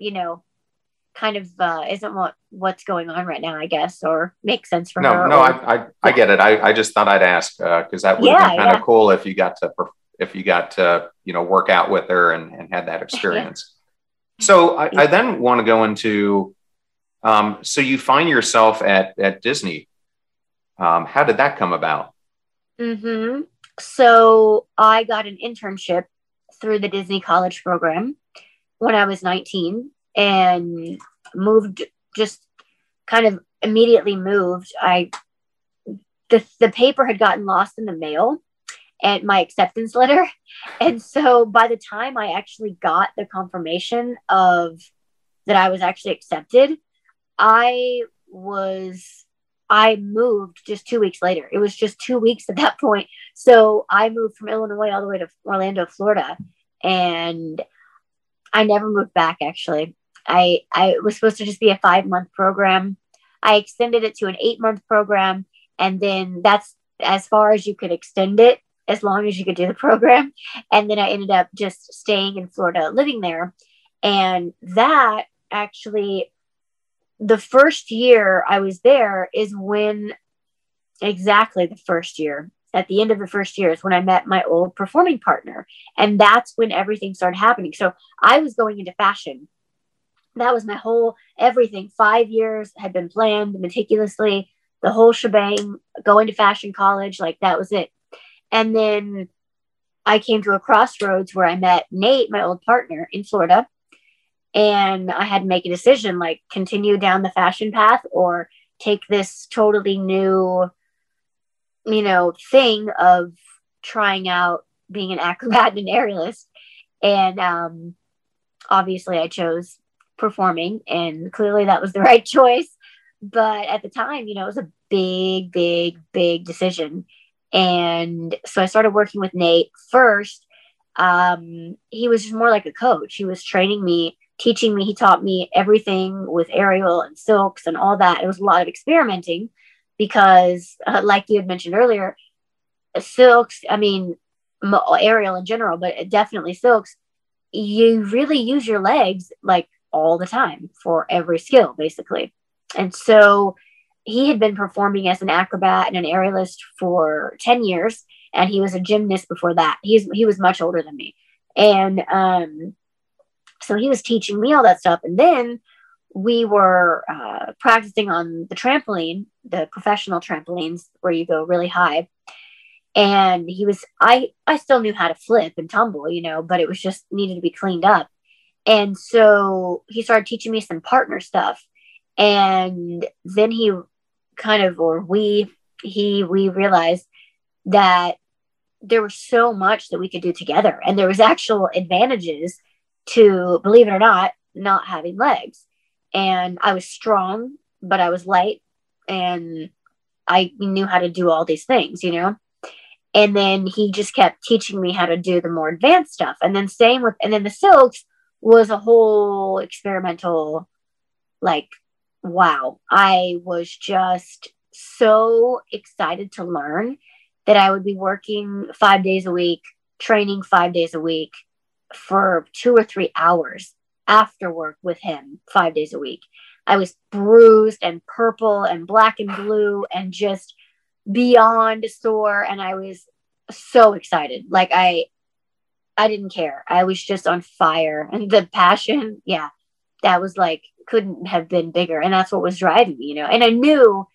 you know, kind of uh, isn't what what's going on right now, I guess, or makes sense for no, her. No, I, I, I get it. I, I just thought I'd ask because uh, that would yeah, been kind yeah. of cool if you got to if you got to you know work out with her and, and had that experience. So I, I, then want to go into um, so you find yourself at at disney. Um, how did that come about? Mm-hmm. so i got an internship through the disney college program when i was 19 and moved just kind of immediately moved. I the, the paper had gotten lost in the mail and my acceptance letter. (laughs) And so by the time I actually got the confirmation of that I was actually accepted, I was I moved just two weeks later. It was just two weeks at (laughs) that point. So I moved from Illinois all the way to Orlando, Florida, and I never moved back. Actually, I I was supposed to just be a five month program. I extended it to an eight month program, and then that's as far as you could extend it, as long as you could do the (laughs) program. And then I ended up just staying in Florida, living there, and that actually the first year I was there is when exactly the first year at the end of the first year is when I met my old performing partner. And that's when everything started happening. So I was going into fashion. That was my whole everything. Five years had been planned meticulously, the whole shebang, going to fashion college. Like that was it. And then I came to a crossroads where I met Nate, my old partner in Florida. And I had to make a decision like continue down the fashion path or take this totally new you know thing of trying out being an (laughs) acrobat and an aerialist. And um obviously I chose performing and clearly that was the (laughs) right choice. But at the time you know it was a big big big decision and so I started working with Nate first um he was just more like a coach he was training me teaching me. He taught me everything with aerial and silks and all that. It was a lot of experimenting because, uh, like you had mentioned earlier, silks, I mean, aerial in general, but definitely silks, you really use your legs like all the time for every skill, basically. And so he had been performing as an acrobat and an aerialist for 10 years, and he was a gymnast before that. He's, he was much older than me. And um, so he was teaching me all that stuff. And then we were uh, practicing on the trampoline, the professional trampolines where you go really high. And he was, I, I still knew how to flip and tumble, you know, but it was just needed to be cleaned up. And so he started teaching me some partner stuff. And then he kind of, or we, he, we realized that there was so much that we could do together and there was actual advantages to believe it or not, not having legs. And I was strong, but I was light and I knew how to do all these things, you know? And then he just kept teaching me how to do the more advanced stuff. And then same with, and then the silks was a whole experimental, like, wow. I was just so excited to learn that I would be working five days a week, training five days a week, for two or three hours after work with him five days a week. I was bruised and purple and black and blue and just beyond sore. And I was so excited. Like I, I didn't care. I was just on fire. (laughs) And the passion, yeah, that was like, couldn't have been bigger. And that's what was driving me, you know. And I knew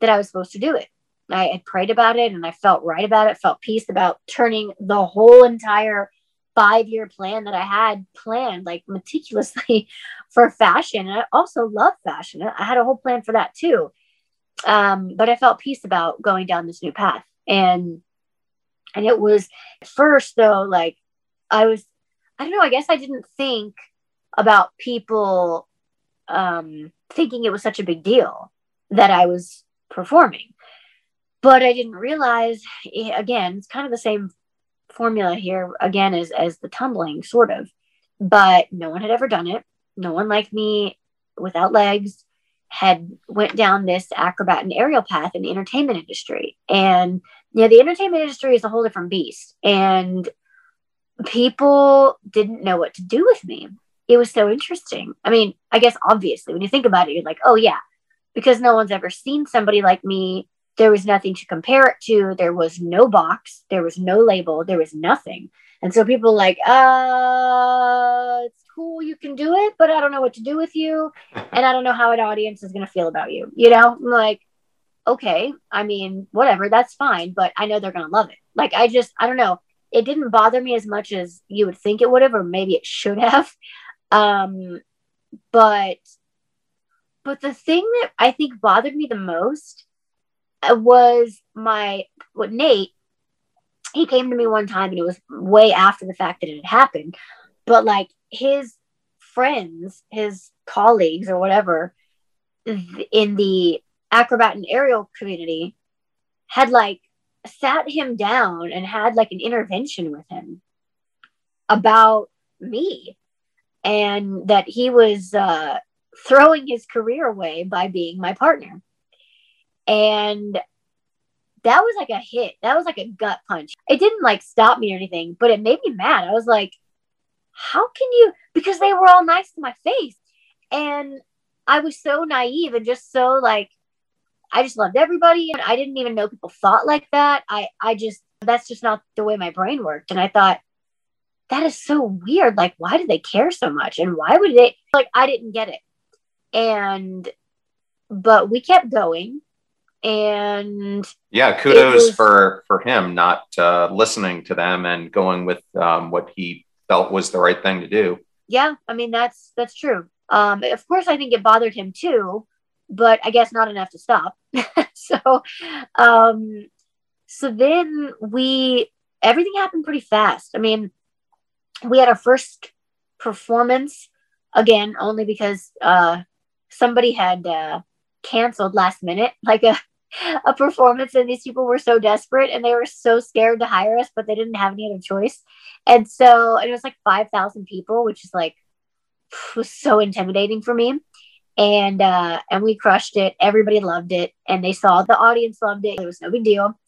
that I was supposed to do it. I had prayed about it and I felt right about it, felt peace about turning the whole entire five year plan that I had planned like meticulously (laughs) for fashion. And I also love fashion. I had a whole plan for that too. Um, but I felt peace about going down this new path. And and it was first though, like I was I don't know, I guess I didn't think about people um thinking it was such a big deal that I was performing. But I didn't realize eh, again, it's kind of the same formula here again as as the tumbling sort of. But no one had ever done it. No one like me without legs had went down this acrobat and aerial path in the entertainment industry. And yeah the entertainment industry is a whole different beast. And people didn't know what to do with me it was so interesting i mean i guess obviously when you think about it you're like oh yeah because no one's ever seen somebody like me there was nothing to compare it to. There was no box, there was no label, there was nothing. And so people like, uh, it's cool, you can do it, but I don't know what to do with you. (laughs) And I don't know how an audience is going to feel about you. You know, I'm like, okay, I mean, whatever, that's fine, but I know they're going to love it. Like, I just, I don't know. It didn't bother me as much as you would think it would have, or maybe it should have. Um, but, but the thing that I think bothered me the most was my what Nate. He came to me one time, and it was way after the fact that it had happened. But like his friends, his colleagues, or whatever, in the acrobat and aerial community had like sat him down and had like an intervention with him about me and that he was uh, throwing his career away by being my partner. And that was like a hit. That was like a gut punch. It didn't like stop me or anything, but it made me mad. I was like, how can you? Because they were all nice to my face. And I was so naive and just so like, I just loved everybody. And I didn't even know people thought like that. I, I just, that's just not the way my brain worked. And I thought, that is so weird. Like, why do they care so much? And why would they, like, I didn't get it. And, but we kept going and yeah kudos was, for for him not uh, listening to them and going with um, what he felt was the right thing to do yeah i mean that's that's true um, of course i think it bothered him too but i guess not enough to stop (laughs) so um so then we everything happened pretty fast i mean we had our first performance again only because uh somebody had uh canceled last minute (laughs) like a a performance and these people were so desperate and they were so scared to hire us but they didn't have any other choice. And so it was like 5000 people which is like was so intimidating for me. And uh and we crushed it. Everybody loved it and they saw the audience loved it. It was no big deal.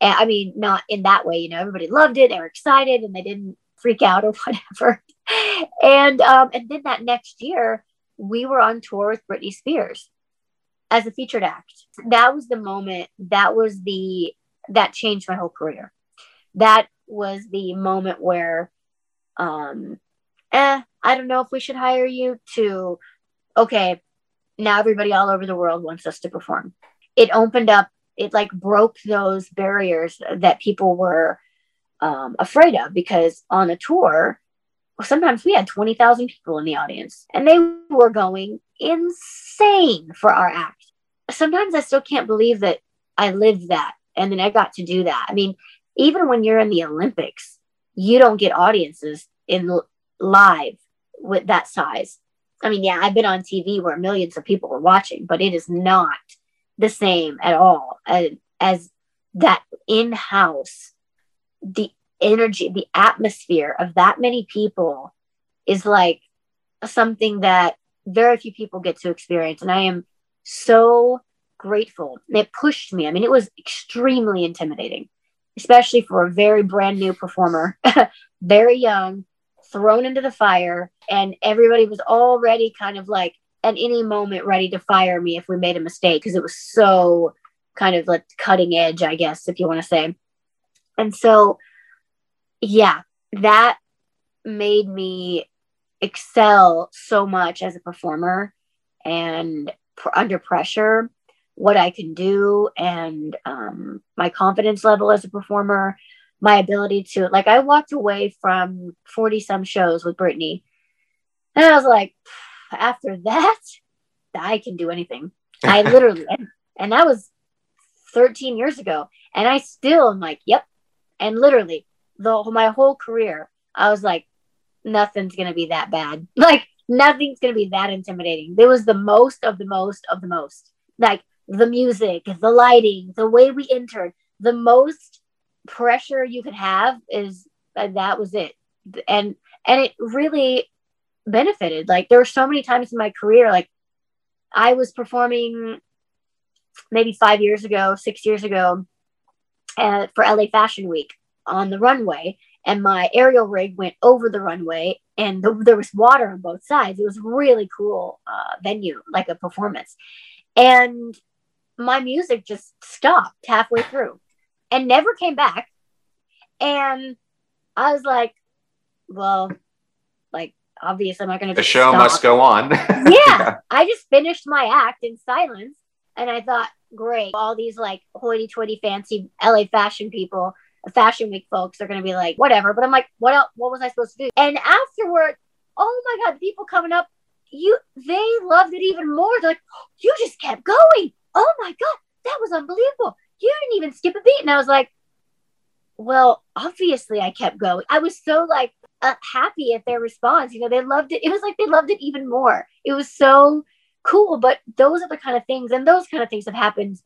And i mean not in that way you know everybody loved it. They were excited and they didn't freak out or (laughs) whatever and um and then that next year we were on tour with britney spears as a featured act. That was the moment, that was the, that changed my whole career. That was the moment where, um, eh, I don't know if we should hire you to, okay, now everybody all over the world wants us to perform. It opened up, it like broke those barriers that people were um, afraid of because on a tour, sometimes we had 20,000 people in the audience and they were going insane for our act. Sometimes I still can't believe that I lived that and then I got to do that. I mean, even when you're in the Olympics, you don't get audiences in live with that size. I mean, yeah, I've been on TV where millions of people were watching, but it is not the same at all as, as that in house. The energy, the atmosphere of that many people is like something that very few people get to experience. And I am so grateful. It pushed me. I mean, it was extremely intimidating, especially for a very brand new performer, (laughs) very young, thrown into the fire. And everybody was already kind of like at any moment ready to fire me if we made a mistake because it was so kind of like cutting edge, I guess, if you want to say. And so yeah, that made me excel so much as a performer and pr- under pressure, what I can do, and um, my confidence level as a performer, my ability to, like, I walked away from 40 some shows with Britney. and I was like, after that, I can do anything. I (laughs) literally, and, and that was 13 years ago. And I still am like, yep. And literally, the my whole career, I was like, nothing's gonna be that bad. (laughs) Like nothing's gonna be that intimidating. There was the most of the most of the most. Like the music, the lighting, the way we entered, the most pressure you could have is uh, that was it. And and it really benefited. Like there were so many times in my career, like I was performing maybe five years ago, six years ago, uh, for LA Fashion Week, on the runway and my aerial rig went over the runway and the, there was water on both sides. It was really cool uh, venue like a performance. And my music just stopped halfway through and never came back. And i was like well like obviously i'm not going to the show stop. must go on. (laughs) Yeah, yeah. I just finished my act in silence and i thought great all these like hoity-toity fancy la fashion people fashion week folks are going to be like, whatever. But I'm like, what else? What was I supposed to do? And afterward, oh my God, people coming up, you, they loved it even more. They're like, you just kept going. Oh my God, that was unbelievable. You didn't even skip a beat. And I was like, well, obviously I kept going. I was so like uh, happy at their response. You know, they loved it. It was like they loved it even more. It was so cool. But those are the kind of things, and those kind of things have happened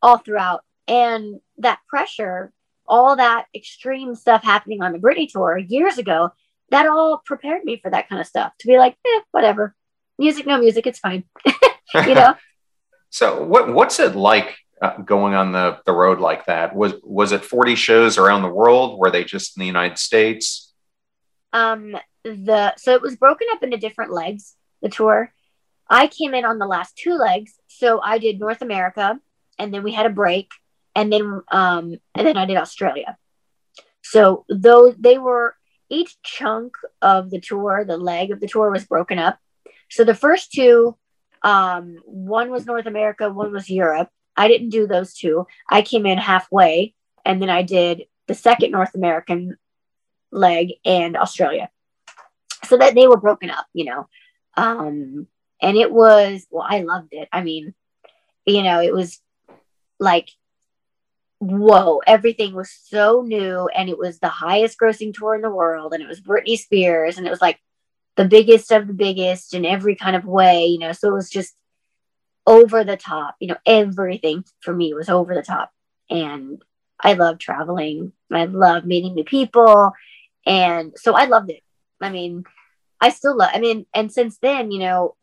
all throughout. And that pressure, all that extreme stuff happening on the Britney tour years ago, that all prepared me for that kind of stuff to be like, eh, whatever. Music, no music, it's fine. (laughs) you know? (laughs) so what what's it like uh, going on the, the road like that? Was was it 40 shows around the world? Were they just in the United States? Um the so it was broken up into different legs, the tour. I came in on the last two legs. So I did North America and then we had a break and then um and then I did Australia. So though they were each chunk of the tour, the leg of the tour was broken up. So the first two, um, one was North America, one was Europe. I didn't do those two. I came in halfway and then I did the second North American leg and Australia. So that they were broken up, you know. Um, and it was, well, I loved it. I mean, you know, it was like whoa, everything was so new and it was the highest grossing tour in the world and it was Britney Spears and it was like the biggest of the biggest in every kind of way, you know. So it was just over the top, you know, everything for me was over the top. And I love traveling. I love meeting new people. And so I loved it. I mean, I still love I mean, and since then, you know,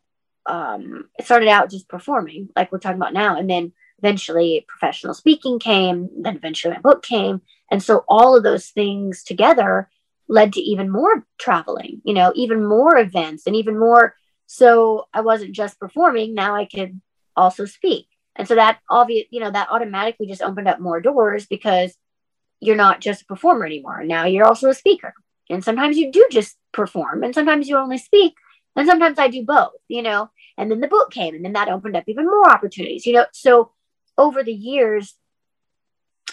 um, it started out just performing, like we're talking about now. And then eventually professional speaking came then eventually my book came. And so all of those things together led to even more traveling you know even more events and even more. So i wasn't just performing now i could also speak. And so that obvious you know that automatically just opened up more doors because you're not just a performer anymore. Now you're also a speaker. And sometimes you do just perform and sometimes you only speak and sometimes i do both you know and then the book came and then that opened up even more opportunities you know so over the years,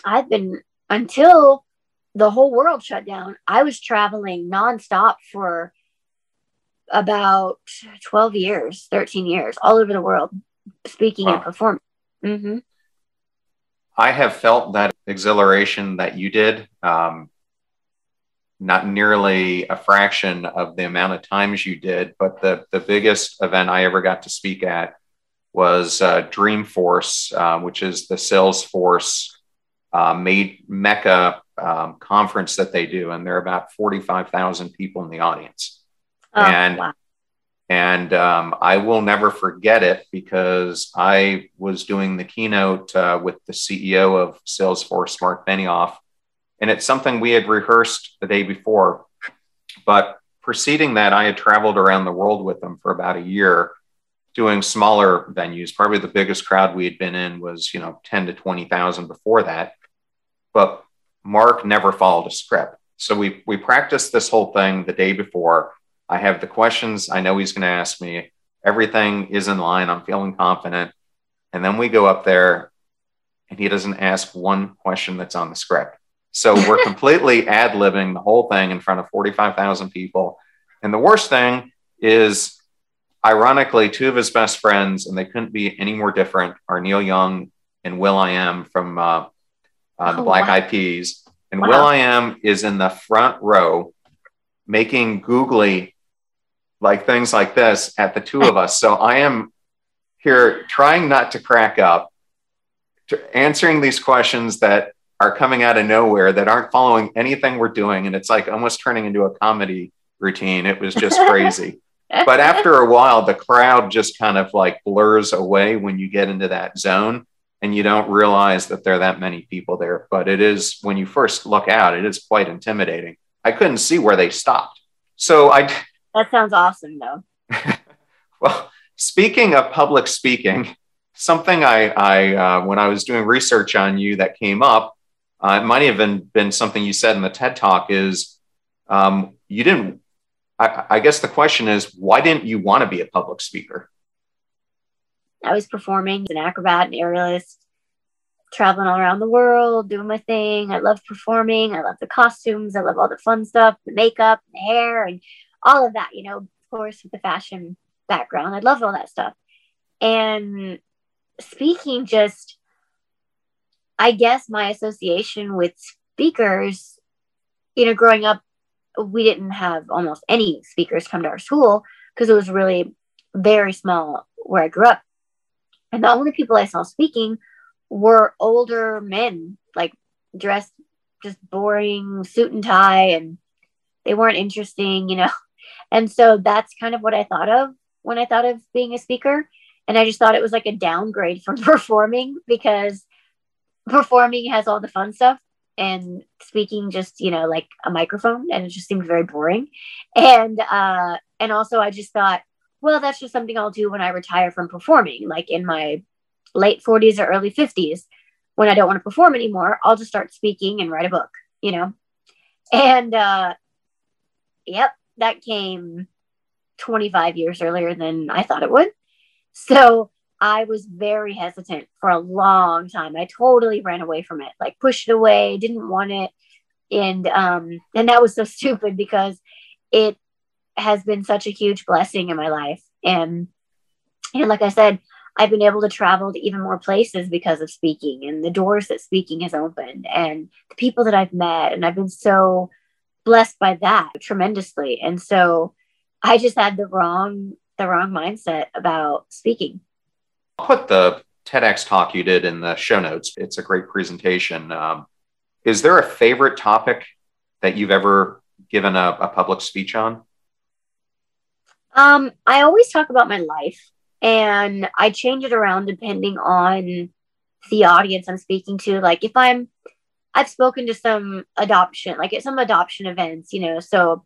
I've been until the whole world shut down, I was traveling nonstop for about 12 years, 13 years, all over the world, speaking wow. and performing. Mm-hmm. I have felt that exhilaration that you did, um, not nearly a fraction of the amount of times you did, but the, the biggest event I ever got to speak at was uh, Dreamforce, uh, which is the Salesforce uh, made Mecca um, conference that they do, and there are about forty five thousand people in the audience. Oh, and wow. and um, I will never forget it because I was doing the keynote uh, with the CEO of Salesforce, Mark Benioff, and it's something we had rehearsed the day before, but preceding that, I had traveled around the world with them for about a year doing smaller venues. Probably the biggest crowd we had been in was, you know, 10 to 20,000 before that. But Mark never followed a script. So we we practiced this whole thing the day before. I have the questions I know he's going to ask me. Everything is in line. I'm feeling confident. And then we go up there and he doesn't ask one question that's on the script. So we're completely ad libbing the whole thing in front of 45,000 people. And the worst thing is ironically, two of his best friends, and they couldn't be any more different, are Neil Young and will.i.am from uh, uh, the oh, Black wow. Eyed Peas. And wow. Am is in the front row making googly like things like this at the two of us. So I am here trying not to crack up, to answering these questions that are coming out of nowhere that aren't following anything we're doing. And it's like almost turning into a comedy routine. It was just crazy (laughs) but after a while, the crowd just kind of like blurs away when you get into that zone and you don't realize that there are that many people there. But it is, when you first look out, it is quite intimidating. I couldn't see where they stopped. So I. (laughs) That sounds awesome, though. well, speaking of public speaking, something I, I uh, when I was doing research on you that came up, uh, it might have been, been something you said in the TED Talk is um, you didn't I, I guess the question is, why didn't you want to be a public speaker? I was performing as an acrobat and aerialist, traveling all around the world, doing my thing. I love performing. I love the costumes. I love all the fun stuff, the makeup, the hair, and all of that, you know, of course, with the fashion background. I love all that stuff. And speaking just, I guess my association with speakers, you know, growing up we didn't have almost any speakers come to our school because it was really very small where I grew up. And the only people I saw speaking were older men, like dressed just boring suit and tie, and they weren't interesting, you know. (laughs) And so that's kind of what I thought of when I thought of being a speaker. And I just thought it was like a downgrade (laughs) from performing because performing has all the fun stuff and speaking just you know like a microphone and it just seemed very boring. And uh and also i just thought well that's just something i'll do when i retire from performing. Like in my late 40s or early 50s when i don't want to perform anymore i'll just start speaking and write a book you know? And uh yep that came 25 years earlier than i thought it would. So I was very hesitant for a long time. I totally ran away from it, like pushed it away, didn't want it. And um and that was so (laughs) stupid because it has been such a huge blessing in my life. And and like I said, I've been able to travel to even more places because of speaking and the doors that speaking has opened and the people that I've met. And I've been so blessed by that tremendously. And so I just had the wrong the wrong mindset about speaking. I'll put the TEDx talk you did in the show notes. It's a great presentation. Um, is there a favorite topic that you've ever given a, a public speech on? Um, I always talk about my life and I change it around depending on the audience I'm speaking to. Like if I'm, I've spoken to some adoption, like at some adoption events, you know, so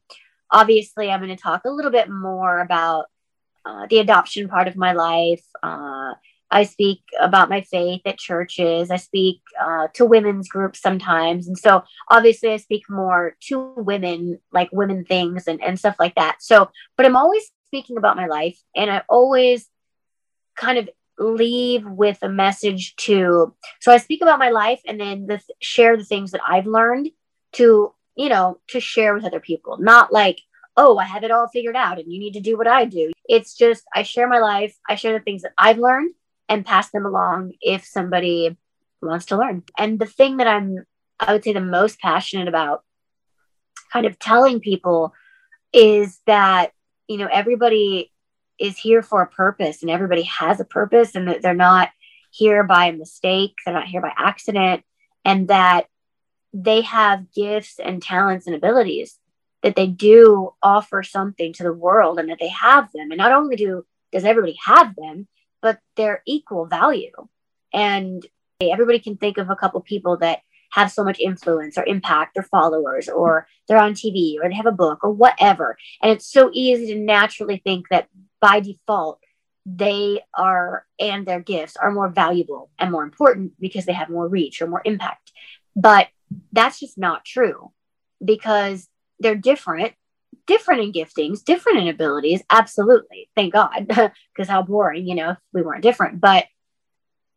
obviously I'm going to talk a little bit more about uh, the adoption part of my life. Uh, I speak about my faith at churches. I speak uh, to women's groups sometimes. And so obviously I speak more to women, like women things and, and stuff like that. So, but I'm always speaking about my life and I always kind of leave with a message to, so I speak about my life and then the, share the things that I've learned to, you know, to share with other people, not like, oh, I have it all figured out and you need to do what I do. It's just I share my life, I share the things that I've learned and pass them along if somebody wants to learn. And the thing that I'm, I would say, the most passionate about kind of telling people is that, you know, everybody is here for a purpose and everybody has a purpose and that they're not here by mistake, they're not here by accident, and that they have gifts and talents and abilities that they do offer something to the world and that they have them. And not only do does everybody have them, but they're equal value. And everybody can think of a couple people that have so much influence or impact or followers or they're on TV or they have a book or whatever. And it's so easy to naturally think that by default, they are and their gifts are more valuable and more important because they have more reach or more impact. But that's just not true because they're different, different in giftings, different in abilities. Absolutely. Thank God. (laughs) Because how boring, you know, if we weren't different. But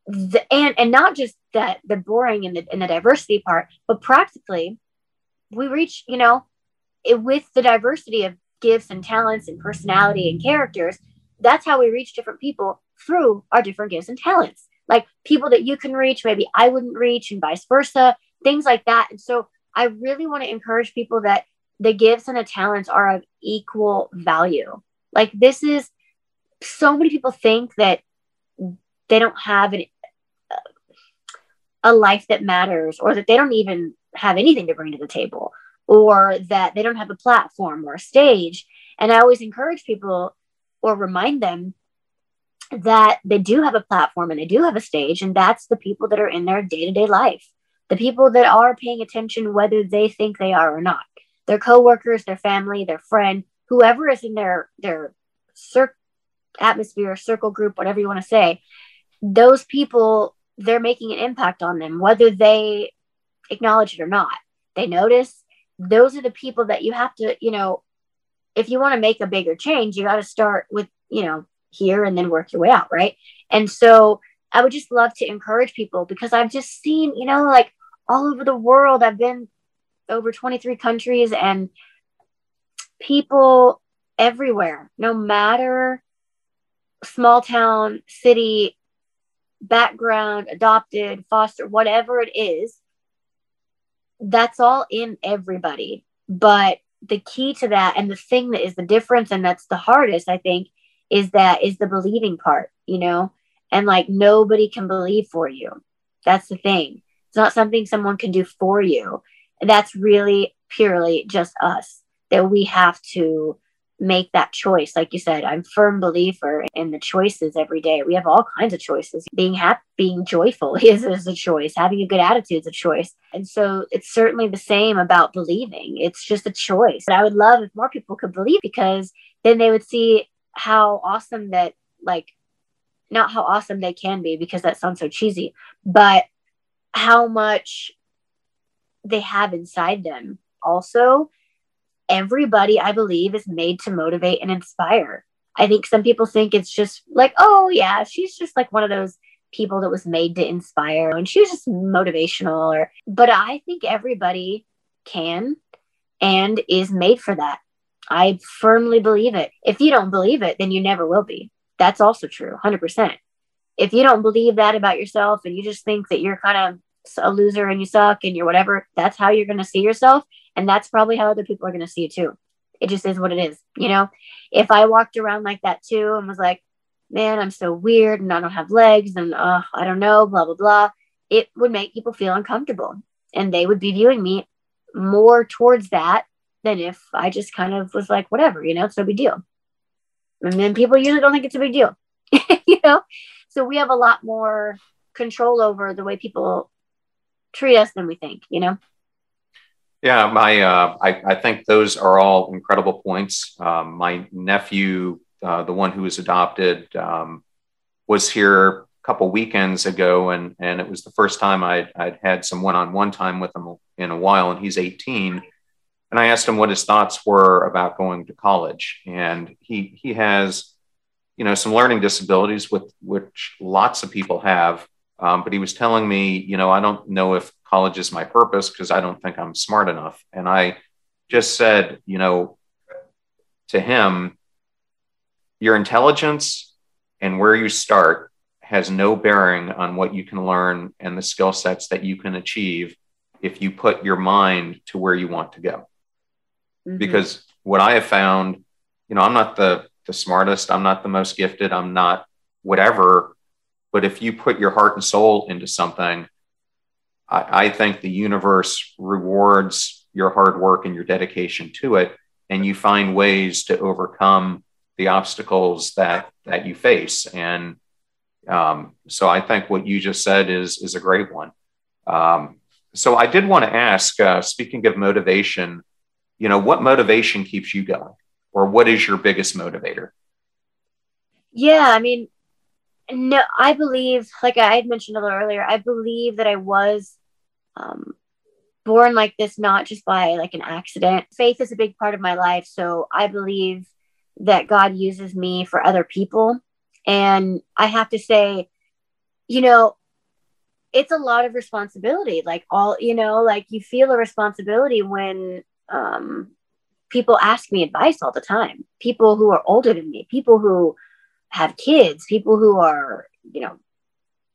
the, and and not just that the boring and the, and the diversity part, but practically we reach, you know, it, with the diversity of gifts and talents and personality and characters, that's how we reach different people through our different gifts and talents. Like people that you can reach, maybe I wouldn't reach, and vice versa, things like that. And so I really want to encourage people that the gifts and the talents are of equal value. Like this is so many people think that they don't have an, a life that matters or that they don't even have anything to bring to the table or that they don't have a platform or a stage. And I always encourage people or remind them that they do have a platform and they do have a stage, and that's the people that are in their day to day life, the people that are paying attention, whether they think they are or not their coworkers, their family, their friend, whoever is in their their cir- atmosphere, circle group, whatever you want to say, those people they're making an impact on them, whether they acknowledge it or not. They notice. Those are the people that you have to, you know, if you want to make a bigger change, you got to start with, you know, here and then work your way out, right? And so I would just love to encourage people because I've just seen, you know, like all over the world, I've been over 23 countries and people everywhere, no matter small town, city, background, adopted, foster, whatever it is, that's all in everybody. But the key to that and the thing that is the difference and that's the hardest, I think, is that is the believing part. you know? And like nobody can believe for you. That's the thing. It's not something someone can do for you. That's really purely just us that we have to make that choice. Like you said, I'm firm believer in the choices every day. We have all kinds of choices. Being happy, being joyful (laughs) is, is a choice. Having a good attitude is a choice. And so it's certainly the same about believing. It's just a choice. But I would love if more people could believe because then they would see how awesome that like not how awesome they can be because that sounds so cheesy, but how much they have inside them also everybody, I believe, is made to motivate and inspire. I think some people think it's just like, oh, yeah, she's just like one of those people that was made to inspire and she was just motivational or but I think everybody can and is made for that. I firmly believe it. If you don't believe it, then you never will be. That's also true, 100%. If you don't believe that about yourself and you just think that you're kind of a loser and you suck and you're whatever, that's how you're going to see yourself, and that's probably how other people are going to see you too. It just is what it is. You know, if I walked around like that too and was like, man, I'm so weird and I don't have legs and uh, I don't know, blah, blah, blah, it would make people feel uncomfortable. And they would be viewing me more towards that than if I just kind of was like, whatever, you know, it's no big deal. And then people usually don't think it's a big deal, (laughs) you know? So we have a lot more control over the way people treat us than we think, you know? Yeah, my uh, I, I think those are all incredible points. Um, my nephew, uh, the one who was adopted, um, was here a couple weekends ago, and and it was the first time I'd, I'd had some one-on-one time with him in a while, and he's 18. And I asked him what his thoughts were about going to college, and he he has, you know, some learning disabilities with which lots of people have. Um, but he was telling me, you know, I don't know if college is my purpose because I don't think I'm smart enough. And I just said, you know, to him, your intelligence and where you start has no bearing on what you can learn and the skill sets that you can achieve if you put your mind to where you want to go. Mm-hmm. Because what I have found, you know, I'm not the the smartest, I'm not the most gifted, I'm not whatever, but if you put your heart and soul into something, I, I think the universe rewards your hard work and your dedication to it, and you find ways to overcome the obstacles that that you face. And um, so I think what you just said is is a great one. Um, so I did want to ask, uh, speaking of motivation, you know, what motivation keeps you going, or what is your biggest motivator? Yeah, I mean, no, I believe, like I had mentioned a little earlier, I believe that I was um, born like this not just by like an accident. Faith is a big part of my life, so I believe that God uses me for other people. And I have to say, you know, it's a lot of responsibility. Like all, you know, like you feel a responsibility when um, people ask me advice all the time. People who are older than me, people who have kids, people who are, you know,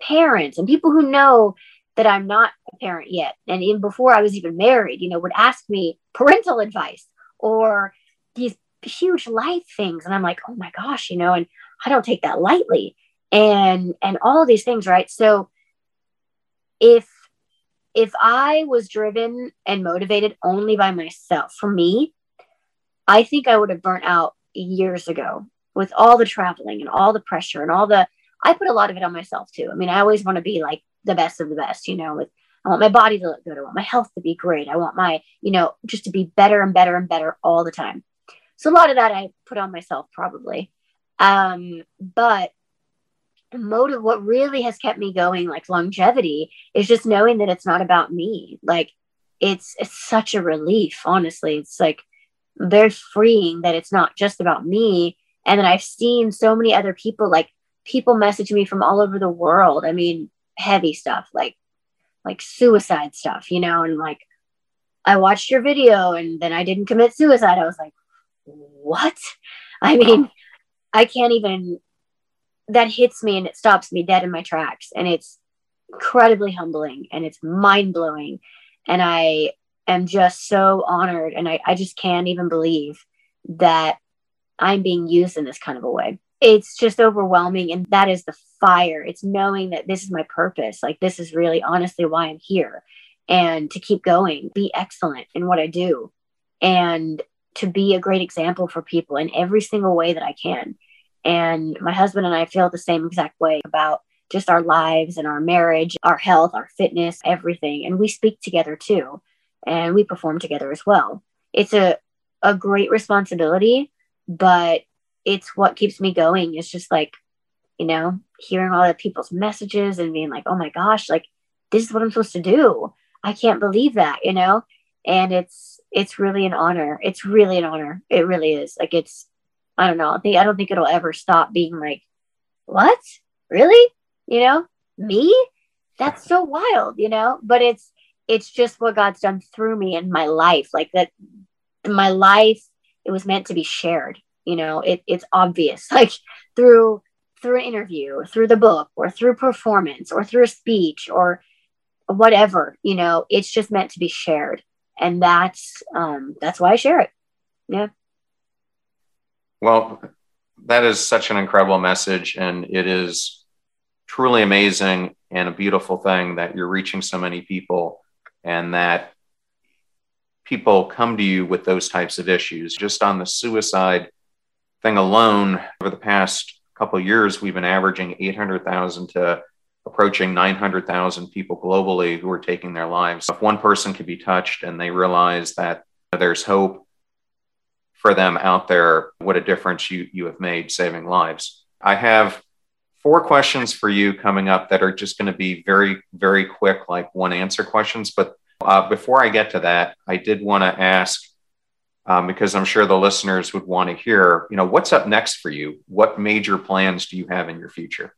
parents, and people who know that I'm not a parent yet. And even before I was even married, you know, would ask me parental advice or these huge life things. And I'm like, oh my gosh, you know, and I don't take that lightly. And and all these things, right? So if if I was driven and motivated only by myself, for me, I think I would have burnt out years ago with all the traveling and all the pressure and all the I put a lot of it on myself too. I mean, I always want to be like the best of the best, you know, with I want my body to look good. I want my health to be great. I want my, you know, just to be better and better and better all the time. So a lot of that I put on myself probably. Um, but the motive, what really has kept me going, like longevity, is just knowing that it's not about me. Like it's it's such a relief, honestly. It's like very freeing that it's not just about me. And then I've seen so many other people, like people message me from all over the world. I mean, heavy stuff like like suicide stuff, you know, and like I watched your video and then I didn't commit suicide. I was like, what? (laughs) I mean, I can't even that hits me and it stops me dead in my tracks and it's incredibly humbling and it's mind blowing and I am just so honored and I, I just can't even believe that I'm being used in this kind of a way. it's just overwhelming. And that is the fire. It's knowing that this is my purpose. Like, this is really honestly why I'm here. And to keep going, be excellent in what I do, and to be a great example for people in every single way that I can. And my husband and I feel the same exact way about just our lives and our marriage, our health, our fitness, everything. And we speak together too, and we perform together as well. It's a, a great responsibility, but it's what keeps me going. It's just like, you know, hearing all the people's messages and being like, oh my gosh, like this is what I'm supposed to do. I can't believe that, you know? And it's it's really an honor. It's really an honor. It really is. Like it's I don't know. I think I don't think it'll ever stop being like, what? Really? You know, me? That's so wild, you know? But it's it's just what God's done through me in my life. Like that my life, it was meant to be shared. You know, it, it's obvious, (laughs) like through through an interview, through the book, or through performance, or through a speech, or whatever. You know, it's just meant to be shared, and that's um, that's why I share it. Yeah. Well, that is such an incredible message, and it is truly amazing and a beautiful thing that you're reaching so many people, and that people come to you with those types of issues. Just on the suicide thing alone, over the past couple years, we've been averaging 800,000 to approaching 900,000 people globally who are taking their lives. If one person could be touched and they realize that there's hope for them out there, what a difference you, you have made saving lives. I have four questions for you coming up that are just going to be very, very quick, like one answer questions. But uh, before I get to that, I did want to ask um, because I'm sure the listeners would want to hear, you know, what's up next for you? What major plans do you have in your future?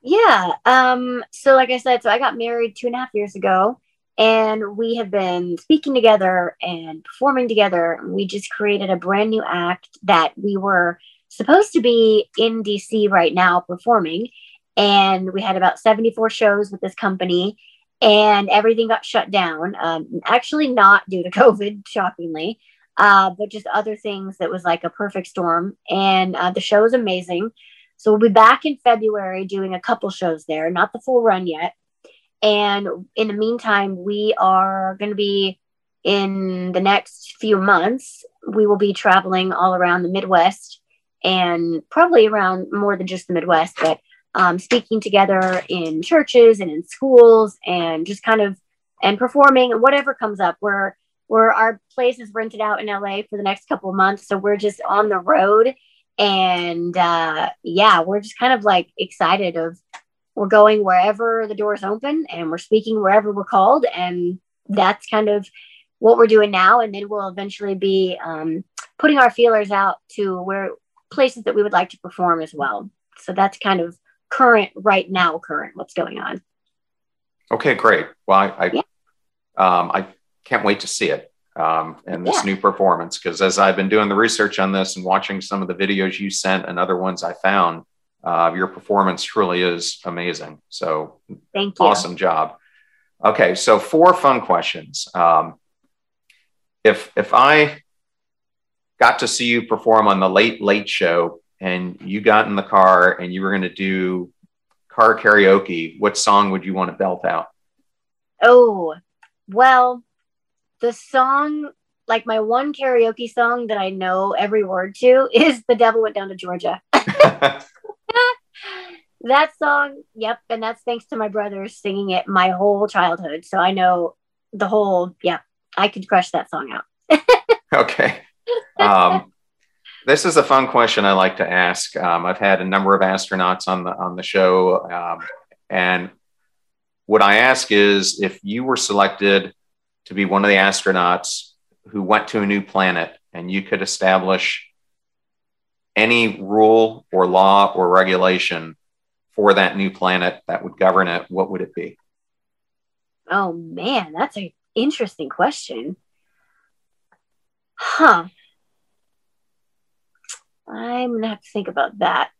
Yeah. Um, so, like I said, so I got married two and a half years ago, and we have been speaking together and performing together. We just created a brand new act that we were supposed to be in DC right now performing. And we had about 74 shows with this company and everything got shut down. Um, actually, not due to (laughs) COVID, shockingly, uh, but just other things that was like a perfect storm. And uh, the show is amazing. So we'll be back in February doing a couple shows there, not the full run yet. And in the meantime, we are going to be in the next few months, we will be traveling all around the Midwest and probably around more than just the Midwest, but um, speaking together in churches and in schools and just kind of and performing whatever comes up. We're we're our place is rented out in LA for the next couple of months, so we're just on the road. And uh, yeah, we're just kind of like excited of we're going wherever the doors open and we're speaking wherever we're called. And that's kind of what we're doing now. And then we'll eventually be um, putting our feelers out to where places that we would like to perform as well. So that's kind of current right now current what's going on. Okay great. Well i I, yeah. um, I can't wait to see it um, and this yeah. new performance because as i've been doing the research on this and watching some of the videos you sent and other ones i found uh, your performance truly is amazing. So thank you. awesome job. Okay so four fun questions. Um, if if i got to see you perform on the late late show and you got in the car and you were going to do car karaoke, what song would you want to belt out? Oh, well, the song, like my one karaoke song that I know every word to (laughs) is The Devil Went Down to Georgia. (laughs) that song, yep. And that's thanks to my brothers singing it my whole childhood. So I know the whole, yeah, I could crush that song out. (laughs) okay. Um, this is a fun question I like to ask. Um, I've had a number of astronauts on the on the show, um, and what I ask is if you were selected to be one of the astronauts who went to a new planet, and you could establish any rule or law or regulation for that new planet that would govern it, what would it be? Oh man, that's an interesting question. Huh. I'm gonna have to think about that.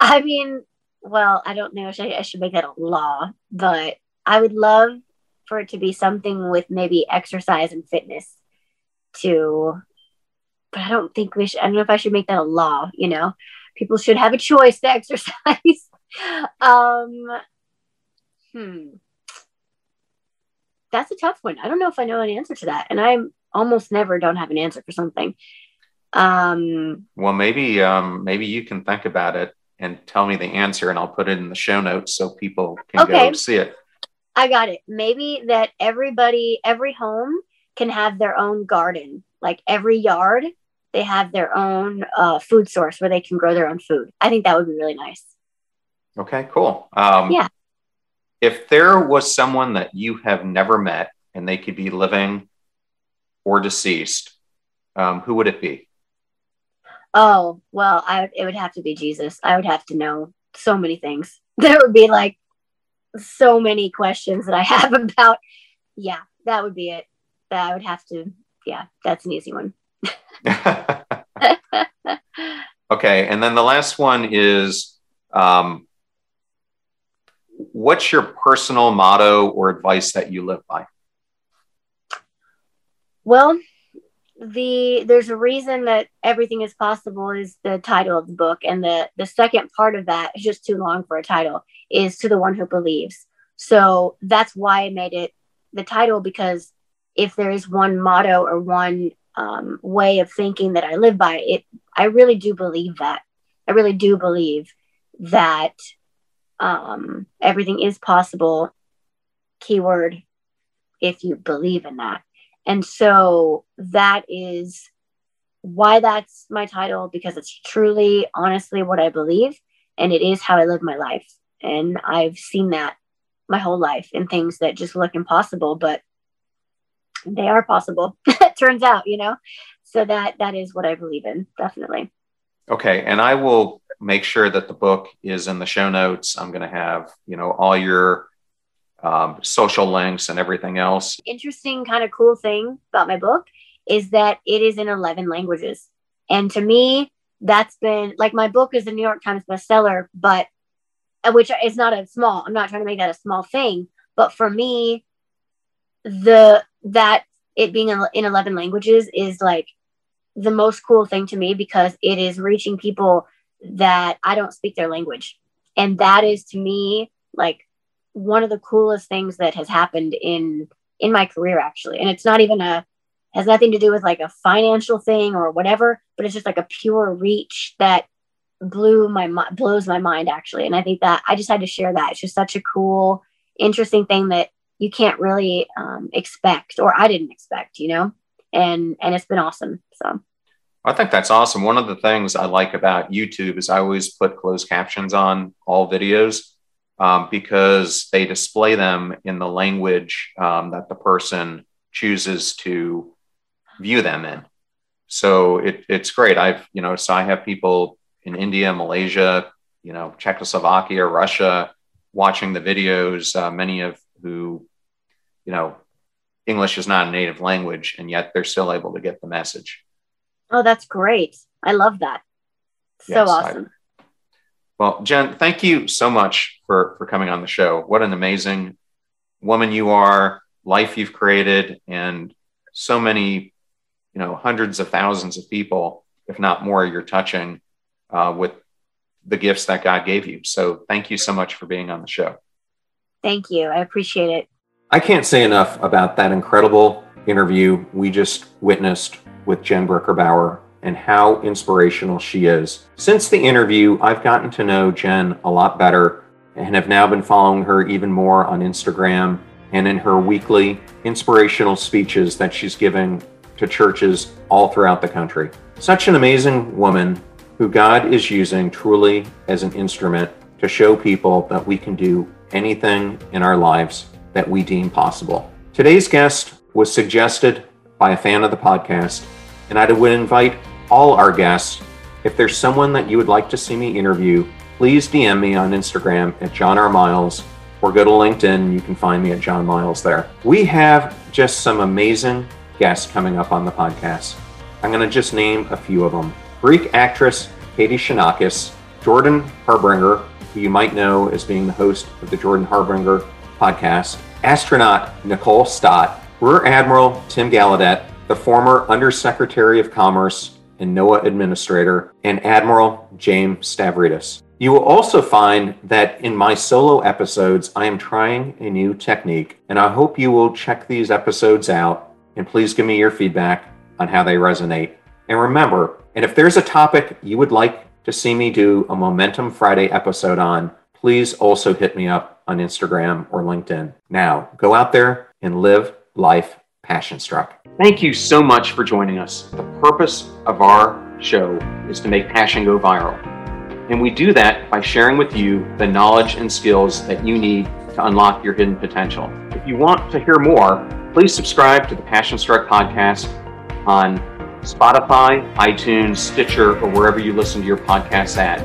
I mean, well, I don't know I, I should make that a law, but I would love for it to be something with maybe exercise and fitness to but I don't think we should. I don't know if I should make that a law. You know, people should have a choice to (laughs) exercise. um, hmm, that's a tough one. I don't know if I know an answer to that, and I almost never don't have an answer for something. Um, well, maybe um, maybe you can think about it and tell me the answer, and I'll put it in the show notes so people can okay. go see it. I got it. Maybe that everybody, every home can have their own garden. Like every yard, they have their own uh, food source where they can grow their own food. I think that would be really nice. Okay, cool. Um, yeah. If there was someone that you have never met and they could be living or deceased, um, who would it be? Oh, well, I it would have to be Jesus. I would have to know so many things. (laughs) There would be like so many questions that I have (laughs) about. Yeah, that would be it. That I would have to. Yeah, that's an easy one. (laughs) okay, and then the last one is, um, what's your personal motto or advice that you live by? Well, the there's a reason that everything is possible is the title of the book. And the the second part of that is just too long for a title is to the one who believes. So that's why i made it the title because if there is one motto or one um, way of thinking that i live by it i really do believe that. I really do believe that um, everything is possible. Keyword if you believe in that and so that is why that's my title, because it's truly, honestly, what I believe. And it is how I live my life. And I've seen that my whole life in things that just look impossible, but they are possible. (laughs) it turns out, you know? So that that is what I believe in, definitely. Okay. And I will make sure that the book is in the show notes. I'm going to have, you know, all your um, social links and everything else. Interesting, kind of cool thing about my book is that it is in 11 languages. And to me, that's been like my book is a New York Times bestseller, but uh, which is not a small, I'm not trying to make that a small thing. But for me, the that it being in 11 languages is like the most cool thing to me because it is reaching people that I don't speak their language. And that is to me like one of the coolest things that has happened in in my career actually. And it's not even a has nothing to do with like a financial thing or whatever but it's just like a pure reach that blew my blows my mind actually. And i think that i just had to share that. It's just such a cool interesting thing that you can't really um, expect or i didn't expect you know? And and it's been awesome so. I think that's awesome. One of the things I like about YouTube is I always put closed captions on all videos um, because they display them in the language um, that the person chooses to view them in. So it, it's great. I've, you know, so I have people in India, Malaysia, you know, Czechoslovakia, Russia watching the videos, uh, many of who, you know, English is not a native language, and yet they're still able to get the message. Oh, that's great. I love that. So yes, awesome. Well, Jen, thank you so much for, for coming on the show. What an amazing woman you are, life you've created, and so many, you know, hundreds of thousands of people, if not more, you're touching uh, with the gifts that God gave you. So thank you so much for being on the show. Thank you. I appreciate it. I can't say enough about that incredible interview we just witnessed with Jen Bauer and how inspirational she is. Since the interview, I've gotten to know Jen a lot better and have now been following her even more on Instagram and in her weekly inspirational speeches that she's giving to churches all throughout the country. Such an amazing woman who God is using truly as an instrument to show people that we can do anything in our lives that we deem possible. Today's guest was suggested by a fan of the podcast, and I would invite all our guests. If there's someone that you would like to see me interview, please DM me on Instagram at John R. Miles or go to LinkedIn. You can find me at John Miles there. We have just some amazing guests coming up on the podcast. I'm going to just name a few of them Greek actress Katie Shanakis, Jordan Harbinger, who you might know as being the host of the Jordan Harbinger podcast, astronaut Nicole Stott, Rear Admiral Tim Gallaudet, the former Undersecretary of Commerce and NOAA Administrator, and Admiral James Stavridis. You will also find that in my solo episodes, I am trying a new technique, and I hope you will check these episodes out and please give me your feedback on how they resonate. And remember, and if there's a topic you would like to see me do a Momentum Friday episode on, please also hit me up on Instagram or LinkedIn. Now, go out there and live life passion struck. Thank you so much for joining us. The purpose of our show is to make passion go viral. And we do that by sharing with you the knowledge and skills that you need to unlock your hidden potential. If you want to hear more, please subscribe to the Passion Struck podcast on Spotify, iTunes, Stitcher, or wherever you listen to your podcasts at.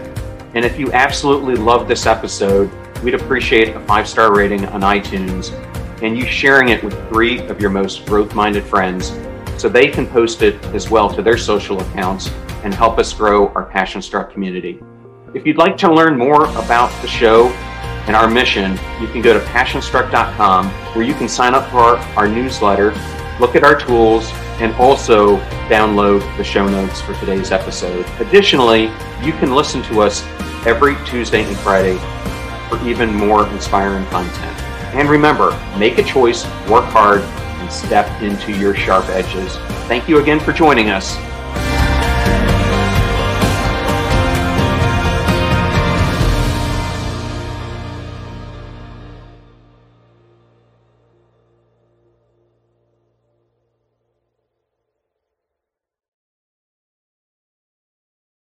And if you absolutely love this episode, we'd appreciate a five star rating on iTunes and you sharing it with three of your most growth minded friends so they can post it as well to their social accounts and help us grow our Passion Struck community. If you'd like to learn more about the show and our mission, you can go to passionstruck.com where you can sign up for our, our newsletter, look at our tools, and also download the show notes for today's episode. Additionally, you can listen to us every Tuesday and Friday for even more inspiring content. And remember, make a choice, work hard, and step into your sharp edges. Thank you again for joining us.